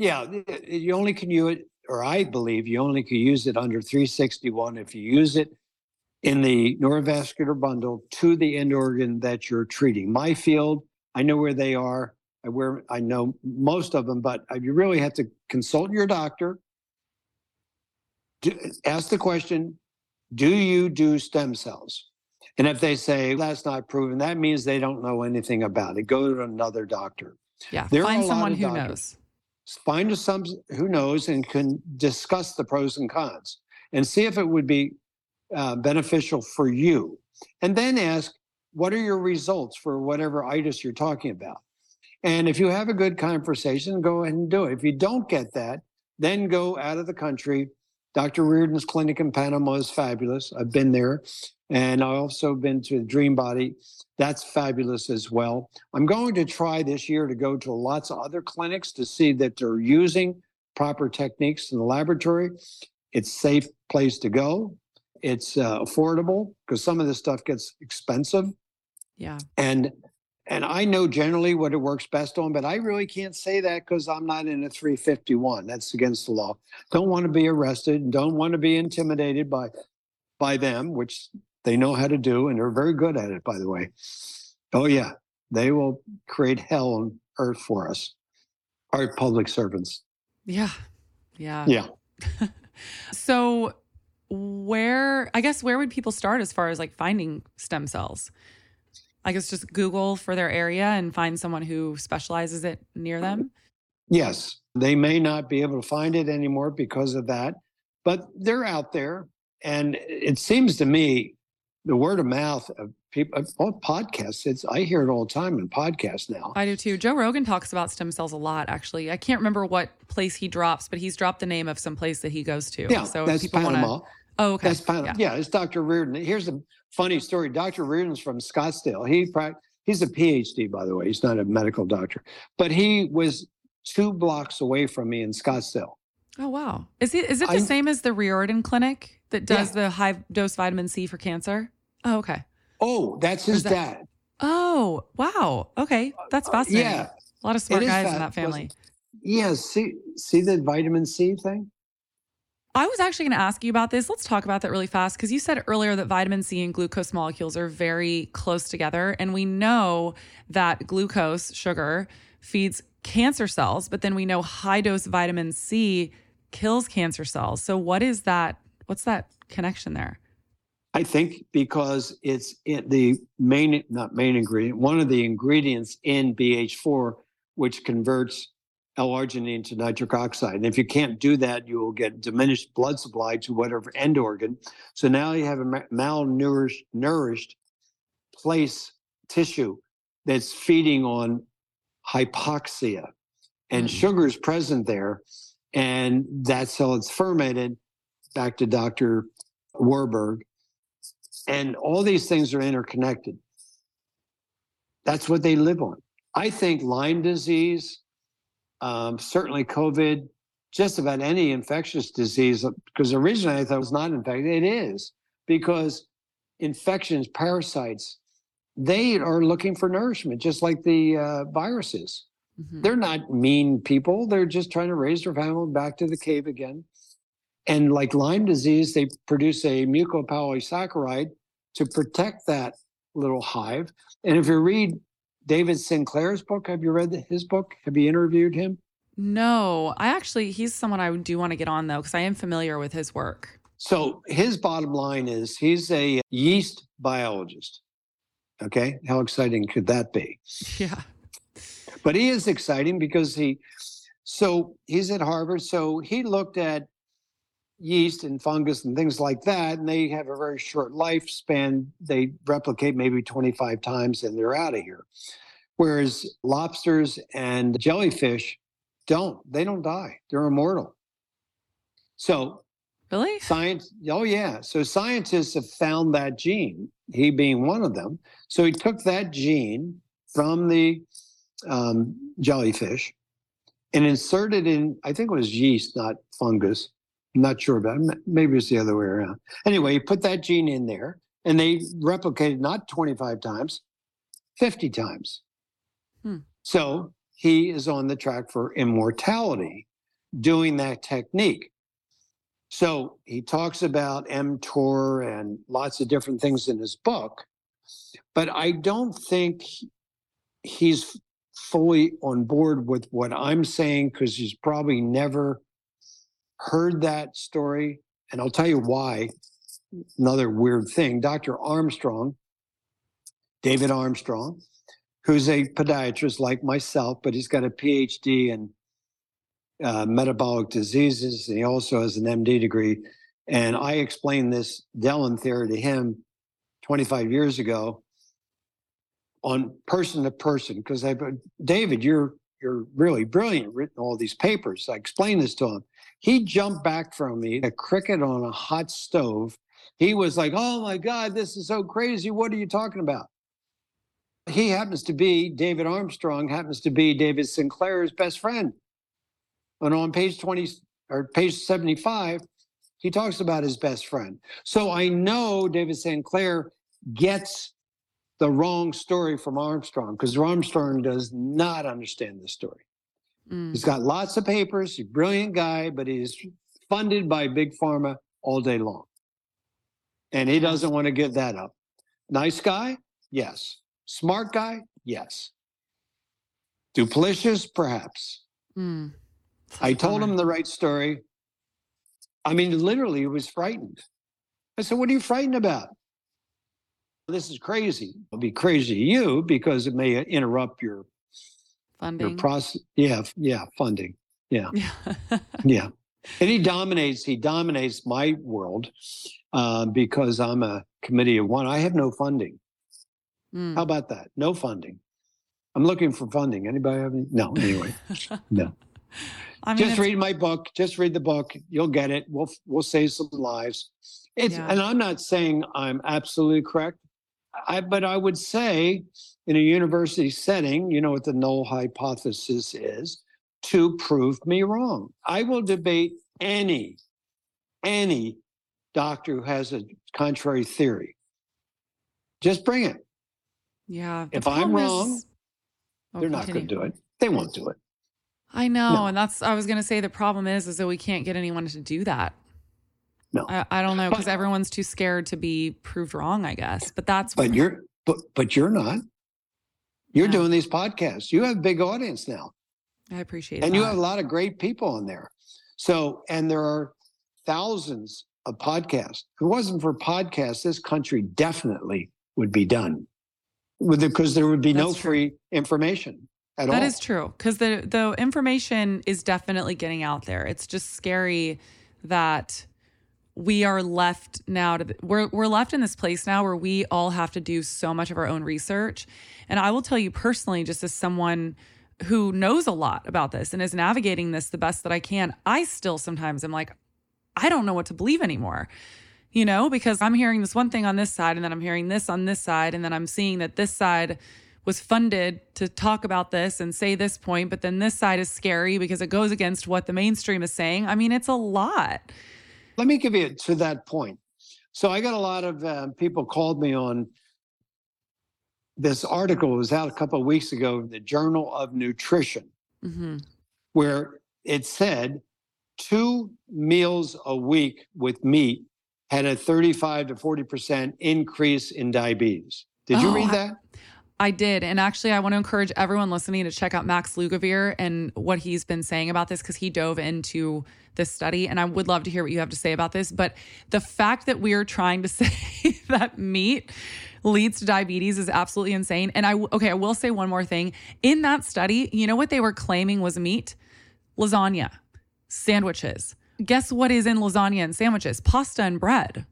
Yeah, you only can use it, or I believe you only can use it under 361 if you use it in the neurovascular bundle to the end organ that you're treating. My field, I know where they are. I where I know most of them, but you really have to consult your doctor. Do, ask the question: Do you do stem cells? And if they say that's not proven, that means they don't know anything about it. Go to another doctor. Yeah, there find someone who doctors. knows. Find some who knows and can discuss the pros and cons and see if it would be uh, beneficial for you. And then ask, what are your results for whatever itis you're talking about? And if you have a good conversation, go ahead and do it. If you don't get that, then go out of the country. Dr. Riordan's clinic in Panama is fabulous. I've been there. And I've also been to Dream Body. That's fabulous as well. I'm going to try this year to go to lots of other clinics to see that they're using proper techniques in the laboratory. It's safe place to go. It's uh, affordable because some of this stuff gets expensive. Yeah. And and I know generally what it works best on, but I really can't say that because I'm not in a 351. That's against the law. Don't want to be arrested. Don't want to be intimidated by by them, which they know how to do, and they're very good at it, by the way. Oh yeah, they will create hell on earth for us, our public servants. Yeah, yeah, yeah. [laughs] so where I guess where would people start as far as like finding stem cells? I guess just Google for their area and find someone who specializes it near them. Yes, they may not be able to find it anymore because of that, but they're out there. And it seems to me the word of mouth of people, all podcasts, it's, I hear it all the time in podcasts now. I do too. Joe Rogan talks about stem cells a lot, actually. I can't remember what place he drops, but he's dropped the name of some place that he goes to. Yeah, so that's Panama. Wanna, Oh, okay. That's fine. Yeah. yeah, it's Dr. Riordan. Here's a funny story. Dr. Riordan's from Scottsdale. He he's a PhD, by the way. He's not a medical doctor, but he was two blocks away from me in Scottsdale. Oh wow! Is it is it the I, same as the Riordan Clinic that does yeah. the high dose vitamin C for cancer? Oh, okay. Oh, that's his that, dad. Oh wow! Okay, that's uh, fascinating. Uh, yeah, a lot of smart guys fast, in that family. Yeah, see see the vitamin C thing. I was actually going to ask you about this. Let's talk about that really fast because you said earlier that vitamin C and glucose molecules are very close together. And we know that glucose, sugar, feeds cancer cells, but then we know high dose vitamin C kills cancer cells. So, what is that? What's that connection there? I think because it's the main, not main ingredient, one of the ingredients in BH4, which converts L-arginine to nitric oxide. And if you can't do that, you will get diminished blood supply to whatever end organ. So now you have a malnourished nourished place tissue that's feeding on hypoxia. And mm. sugar is present there. And that's how it's fermented. Back to Dr. Warburg. And all these things are interconnected. That's what they live on. I think Lyme disease, um, certainly COVID, just about any infectious disease, because originally I thought it was not infected. It is because infections, parasites, they are looking for nourishment, just like the uh, viruses. Mm-hmm. They're not mean people. They're just trying to raise their family back to the cave again. And like Lyme disease, they produce a mucopolysaccharide to protect that little hive. And if you read David Sinclair's book. Have you read his book? Have you interviewed him? No, I actually, he's someone I do want to get on though, because I am familiar with his work. So his bottom line is he's a yeast biologist. Okay. How exciting could that be? [laughs] Yeah. But he is exciting because he, so he's at Harvard. So he looked at yeast and fungus and things like that, and they have a very short lifespan. They replicate maybe 25 times and they're out of here. Whereas lobsters and jellyfish don't. They don't die. They're immortal. So, really? Science, oh, yeah. So, scientists have found that gene, he being one of them. So, he took that gene from the um, jellyfish and inserted in, I think it was yeast, not fungus, I'm not sure about it. Maybe it's the other way around. Anyway, you put that gene in there and they replicated not 25 times, 50 times. Hmm. So he is on the track for immortality. doing that technique. So he talks about mTOR and lots of different things in his book, but I don't think he's fully on board with what I'm saying because he's probably never heard that story. And I'll tell you why. Another weird thing Dr. Armstrong, David Armstrong, who's a podiatrist like myself, but he's got a PhD in uh, metabolic diseases. And he also has an MD degree. And I explained this Dellon theory to him 25 years ago on person to person because I, David, you're you're really brilliant, written all these papers. I explained this to him. He jumped back from me, a cricket on a hot stove. He was like, "Oh my God, this is so crazy! What are you talking about?" He happens to be David Armstrong, happens to be David Sinclair's best friend. And on page 20 or page 75, he talks about his best friend. So I know David Sinclair gets the wrong story from Armstrong because Armstrong does not understand the story. Mm. He's got lots of papers, he's a brilliant guy, but he's funded by Big Pharma all day long. And he doesn't want to give that up. Nice guy? Yes. Smart guy? Yes. Duplicitous? Perhaps. Mm. I told him the right story. I mean, literally, he was frightened. I said, What are you frightened about? This is crazy. It'll be crazy to you because it may interrupt your funding. Your process. Yeah, yeah, funding. Yeah. [laughs] yeah. And he dominates, he dominates my world uh, because I'm a committee of one. I have no funding. Mm. How about that? No funding. I'm looking for funding. Anybody have any? No, anyway. [laughs] no. I mean, just read my book. Just read the book. You'll get it. We'll we'll save some lives. It's yeah. and I'm not saying I'm absolutely correct. I but I would say in a university setting, you know what the null hypothesis is, to prove me wrong. I will debate any any doctor who has a contrary theory. Just bring it. Yeah. If I'm wrong, is... oh, they're not going to do it. They won't do it. I know, no. and that's I was going to say the problem is is that we can't get anyone to do that. No, I, I don't know because everyone's too scared to be proved wrong. I guess, but that's but you're but but you're not. You're yeah. doing these podcasts. You have a big audience now. I appreciate it. and that. you have a lot of great people on there. So and there are thousands of podcasts. If it wasn't for podcasts, this country definitely would be done. With because there would be that's no true. free information at that all. That is true because the the information is definitely getting out there. It's just scary that we are left now to we're we're left in this place now where we all have to do so much of our own research. And I will tell you personally, just as someone who knows a lot about this and is navigating this the best that I can, I still sometimes am like, I don't know what to believe anymore. You know, because I'm hearing this one thing on this side and then I'm hearing this on this side and then I'm seeing that this side was funded to talk about this and say this point, but then this side is scary because it goes against what the mainstream is saying. I mean, it's a lot. Let me give you to that point. So I got a lot of uh, people called me on this article. It was out a couple of weeks ago, in the Journal of Nutrition, mm-hmm. where it said two meals a week with meat had a 35 to 40% increase in diabetes. Did oh, you read that? I did. And actually, I want to encourage everyone listening to check out Max Lugavere and what he's been saying about this because he dove into this study. And I would love to hear what you have to say about this. But the fact that we are trying to [laughs] say that meat leads to diabetes is absolutely insane. And I, okay, I will say one more thing. In that study, you know what they were claiming was meat? Lasagna, sandwiches. Guess what is in lasagna and sandwiches? Pasta and bread.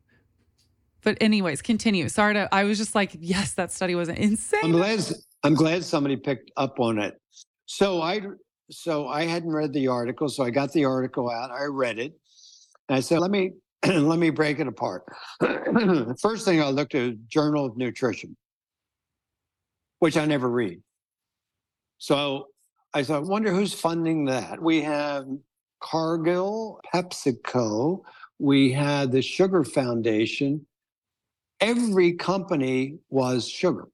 But anyways, continue. Sorry to I was just like, yes, that study was insane. I'm glad I'm glad somebody picked up on it. So I so I hadn't read the article, so I got the article out. I read it. And I said, let me [clears throat] let me break it apart. [clears throat] First thing I looked at Journal of Nutrition, which I never read. So I thought, wonder who's funding that. We have Cargill, PepsiCo, we had the Sugar Foundation, every company was sugar.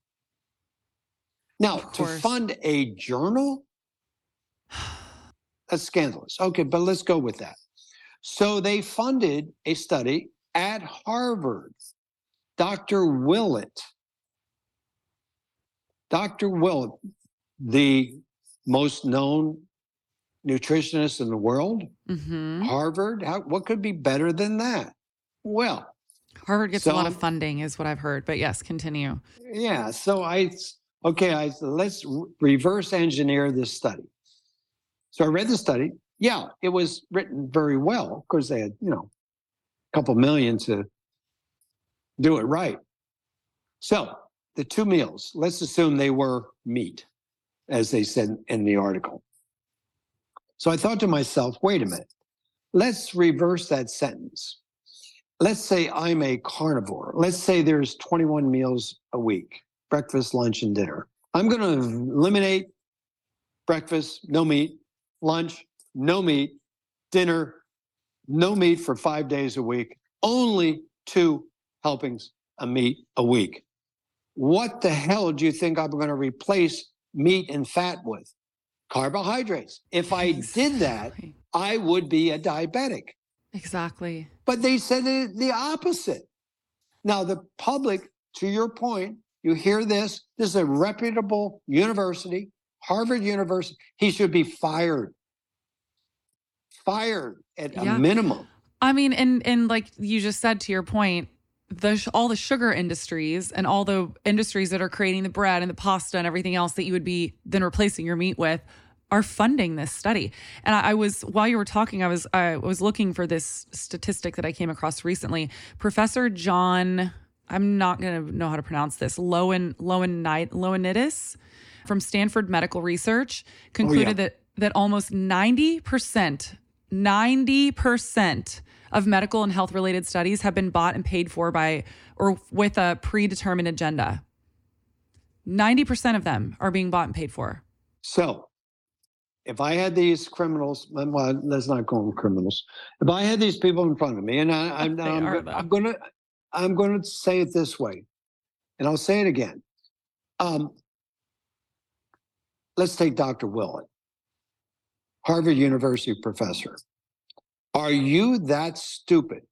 Now, to fund a journal, [sighs] That's scandalous. Okay, but let's go with that. So they funded a study at Harvard. Dr. Willett, Dr. Willett, the most known nutritionist in the world, hmm Harvard. How, what could be better than that? Well, Harvard gets a lot of funding, is what I've heard. But yes, continue. yeah. So I, okay, I let's reverse engineer this study. So I read the study. Yeah, it was written very well. Of course, they had you know a couple million to do it right. So the two meals. Let's assume they were meat, as they said in the article. So I thought to myself, wait a minute. Let's reverse that sentence. Let's say I'm a carnivore. Let's say there's 21 meals a week breakfast, lunch, and dinner. I'm going to eliminate breakfast, no meat, lunch, no meat, dinner, no meat for five days a week, only two helpings of meat a week. What the hell do you think I'm going to replace meat and fat with? Carbohydrates. If I did that, I would be a diabetic. Exactly. But they said the opposite. Now, the public, to your point, you hear this. This is a reputable university, Harvard University. He should be fired. Fired at Yeah. a minimum. I mean, and and like you just said to your point, the all the sugar industries and all the industries that are creating the bread and the pasta and everything else that you would be then replacing your meat with are funding this study. And I, I was while you were talking, I was I was looking for this statistic that I came across recently. Professor John, I'm not going to know how to pronounce this. Lowen Lowenit Lowenidis from Stanford Medical Research concluded oh, that that almost 90%, 90% of medical and health related studies have been bought and paid for by or with a predetermined agenda. 90% of them are being bought and paid for. So, if I had these criminals, well, let's not call them criminals. If I had these people in front of me, and I, [laughs] I'm, I'm, are, go- though. I'm going to, I'm going to say it this way, and I'll say it again. Um, let's take Dr. Willett, Harvard University professor. Are you that stupid,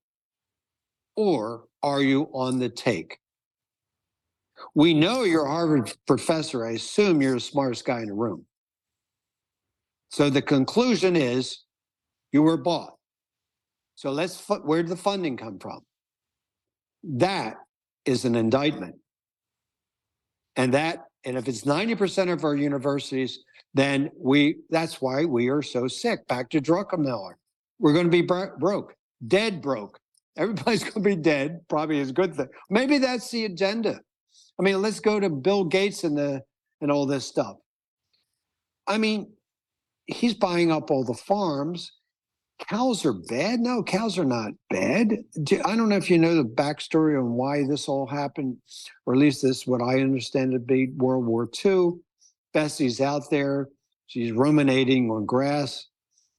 or are you on the take? We know you're a Harvard professor. I assume you're the smartest guy in the room. So the conclusion is you were bought. So let's, fu- where did the funding come from? That is an indictment. And that, and if it's 90% of our universities, then we, that's why we are so sick. Back to Druckenmiller. We're going to be bro- broke, dead broke. Everybody's [laughs] going to be dead, probably is a good thing. Maybe that's the agenda. I mean, let's go to Bill Gates and the, and all this stuff. I mean, he's buying up all the farms. Cows are bad. No, cows are not bad. I don't know if you know the backstory on why this all happened, or at least this is what I understand to be World War II. Bessie's out there. She's ruminating on grass.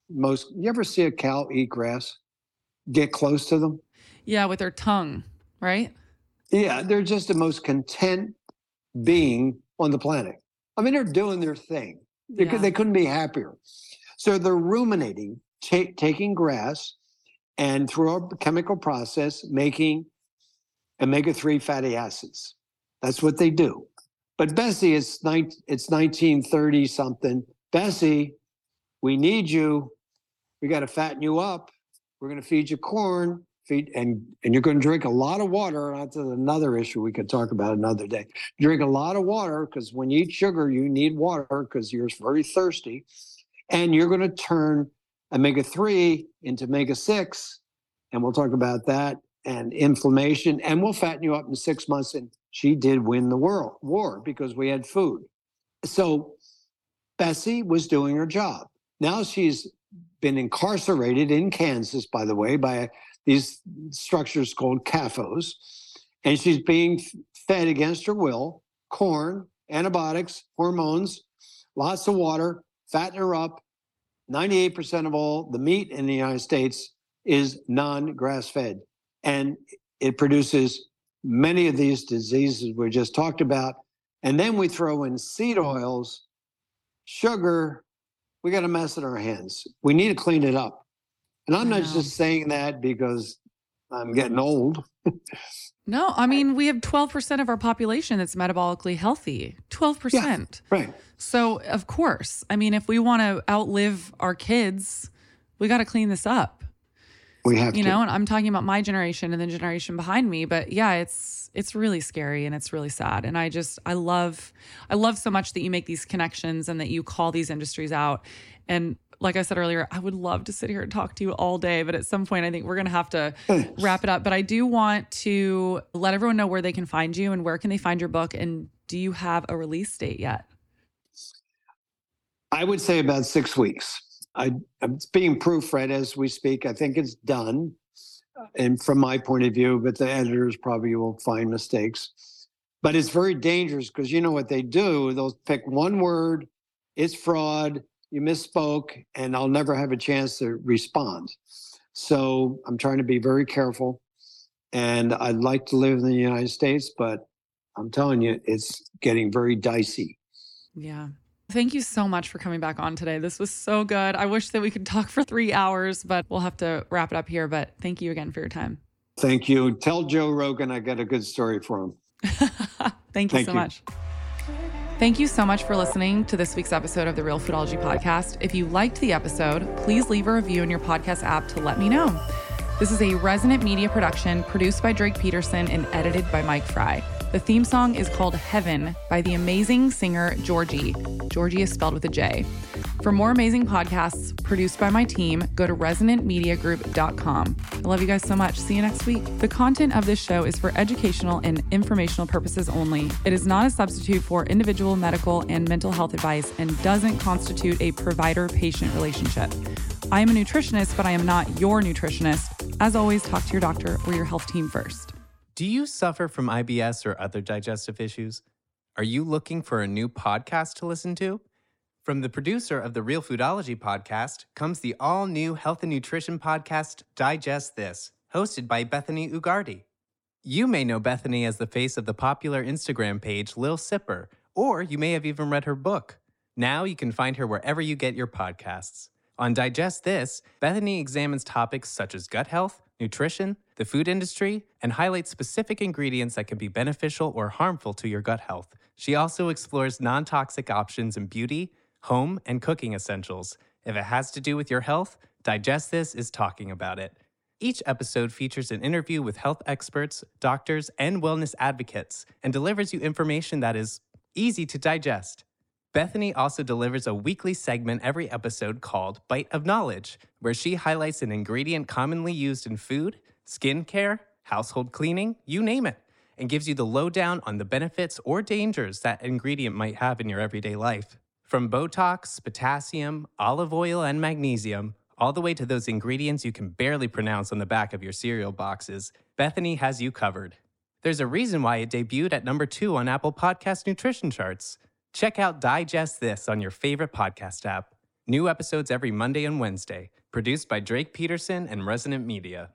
Most you ever see a cow eat grass? Get close to them. Yeah, with her tongue, right? Yeah, they're just the most content being on the planet. I mean, they're doing their thing. They, Yeah. they couldn't be happier. So they're ruminating, ta- taking grass, and through a chemical process, making omega 3 fatty acids. That's what they do. But Bessie, it's, nine, it's 1930 something. Bessie, we need you. We got to fatten you up. We're going to feed you corn, feed, and and you're going to drink a lot of water. That's another issue we could talk about another day. Drink a lot of water because when you eat sugar, you need water because you're very thirsty, and you're going to turn omega three into omega six, and we'll talk about that and inflammation, and we'll fatten you up in six months. And she did win the world war because we had food. So Bessie was doing her job. Now she's been incarcerated in Kansas, by the way, by these structures called CAFOs, and she's being fed against her will corn, antibiotics, hormones, lots of water, fatten her up. 98% of all the meat in the United States is non grass fed, and it produces many of these diseases we just talked about. And then we throw in seed oils, sugar, we got a mess in our hands. We need to clean it up. And I'm not just saying that because I'm getting old. [laughs] No, I mean, we have 12% of our population that's metabolically healthy. 12%. Right. So, of course, I mean, if we want to outlive our kids, we got to clean this up. We have You to. know, and I'm talking about my generation and the generation behind me, but yeah, it's it's really scary and it's really sad. And I just I love I love so much that you make these connections and that you call these industries out. And like I said earlier, I would love to sit here and talk to you all day, but at some point I think we're going to have to wrap it up. But I do want to let everyone know where they can find you and where can they find your book and do you have a release date yet? I would say about six weeks. I, am being proofread as we speak. I think it's done. Uh, and from my point of view, but the editors probably will find mistakes. But it's very dangerous because you know what they do? They'll pick one word, it's fraud, you misspoke, and I'll never have a chance to respond. So I'm trying to be very careful. And I'd like to live in the United States, but I'm telling you, it's getting very dicey. Yeah. Thank you so much for coming back on today. This was so good. I wish that we could talk for three hours, but we'll have to wrap it up here. But thank you again for your time. Thank you. Tell Joe Rogan I got a good story for him. [laughs] Thank you Thank so you. much. Thank you so much for listening to this week's episode of the Realfoodology Podcast. If you liked the episode, please leave a review in your podcast app to let me know. This is a resonant media production produced by Drake Peterson and edited by Mike Fry. The theme song is called Heaven by the amazing singer Georgie. Georgie is spelled with a J. For more amazing podcasts produced by my team, go to resonantmediagroup.com. I love you guys so much. See you next week. The content of this show is for educational and informational purposes only. It is not a substitute for individual medical and mental health advice and doesn't constitute a provider patient relationship. I am a nutritionist, but I am not your nutritionist. As always, talk to your doctor or your health team first. Do you suffer from IBS or other digestive issues? Are you looking for a new podcast to listen to? From the producer of the Realfoodology podcast comes the all new health and nutrition podcast, Digest This, hosted by Bethany Ugarte. You may know Bethany as the face of the popular Instagram page Lil Sipper, or you may have even read her book. Now you can find her wherever you get your podcasts. On Digest This, Bethany examines topics such as gut health, nutrition, the food industry, and highlights specific ingredients that can be beneficial or harmful to your gut health. She also explores non toxic options in beauty, home, and cooking essentials. If it has to do with your health, Digest This is talking about it. Each episode features an interview with health experts, doctors, and wellness advocates and delivers you information that is easy to digest. Bethany also delivers a weekly segment every episode called Bite of Knowledge, where she highlights an ingredient commonly used in food, skincare, household cleaning, you name it, and gives you the lowdown on the benefits or dangers that ingredient might have in your everyday life. From Botox, potassium, olive oil, and magnesium, all the way to those ingredients you can barely pronounce on the back of your cereal boxes, Bethany has you covered. There's a reason why it debuted at number two on Apple Podcast nutrition charts. Check out Digest This on your favorite podcast app. New episodes every Monday and Wednesday, produced by Drake Peterson and Resonant Media.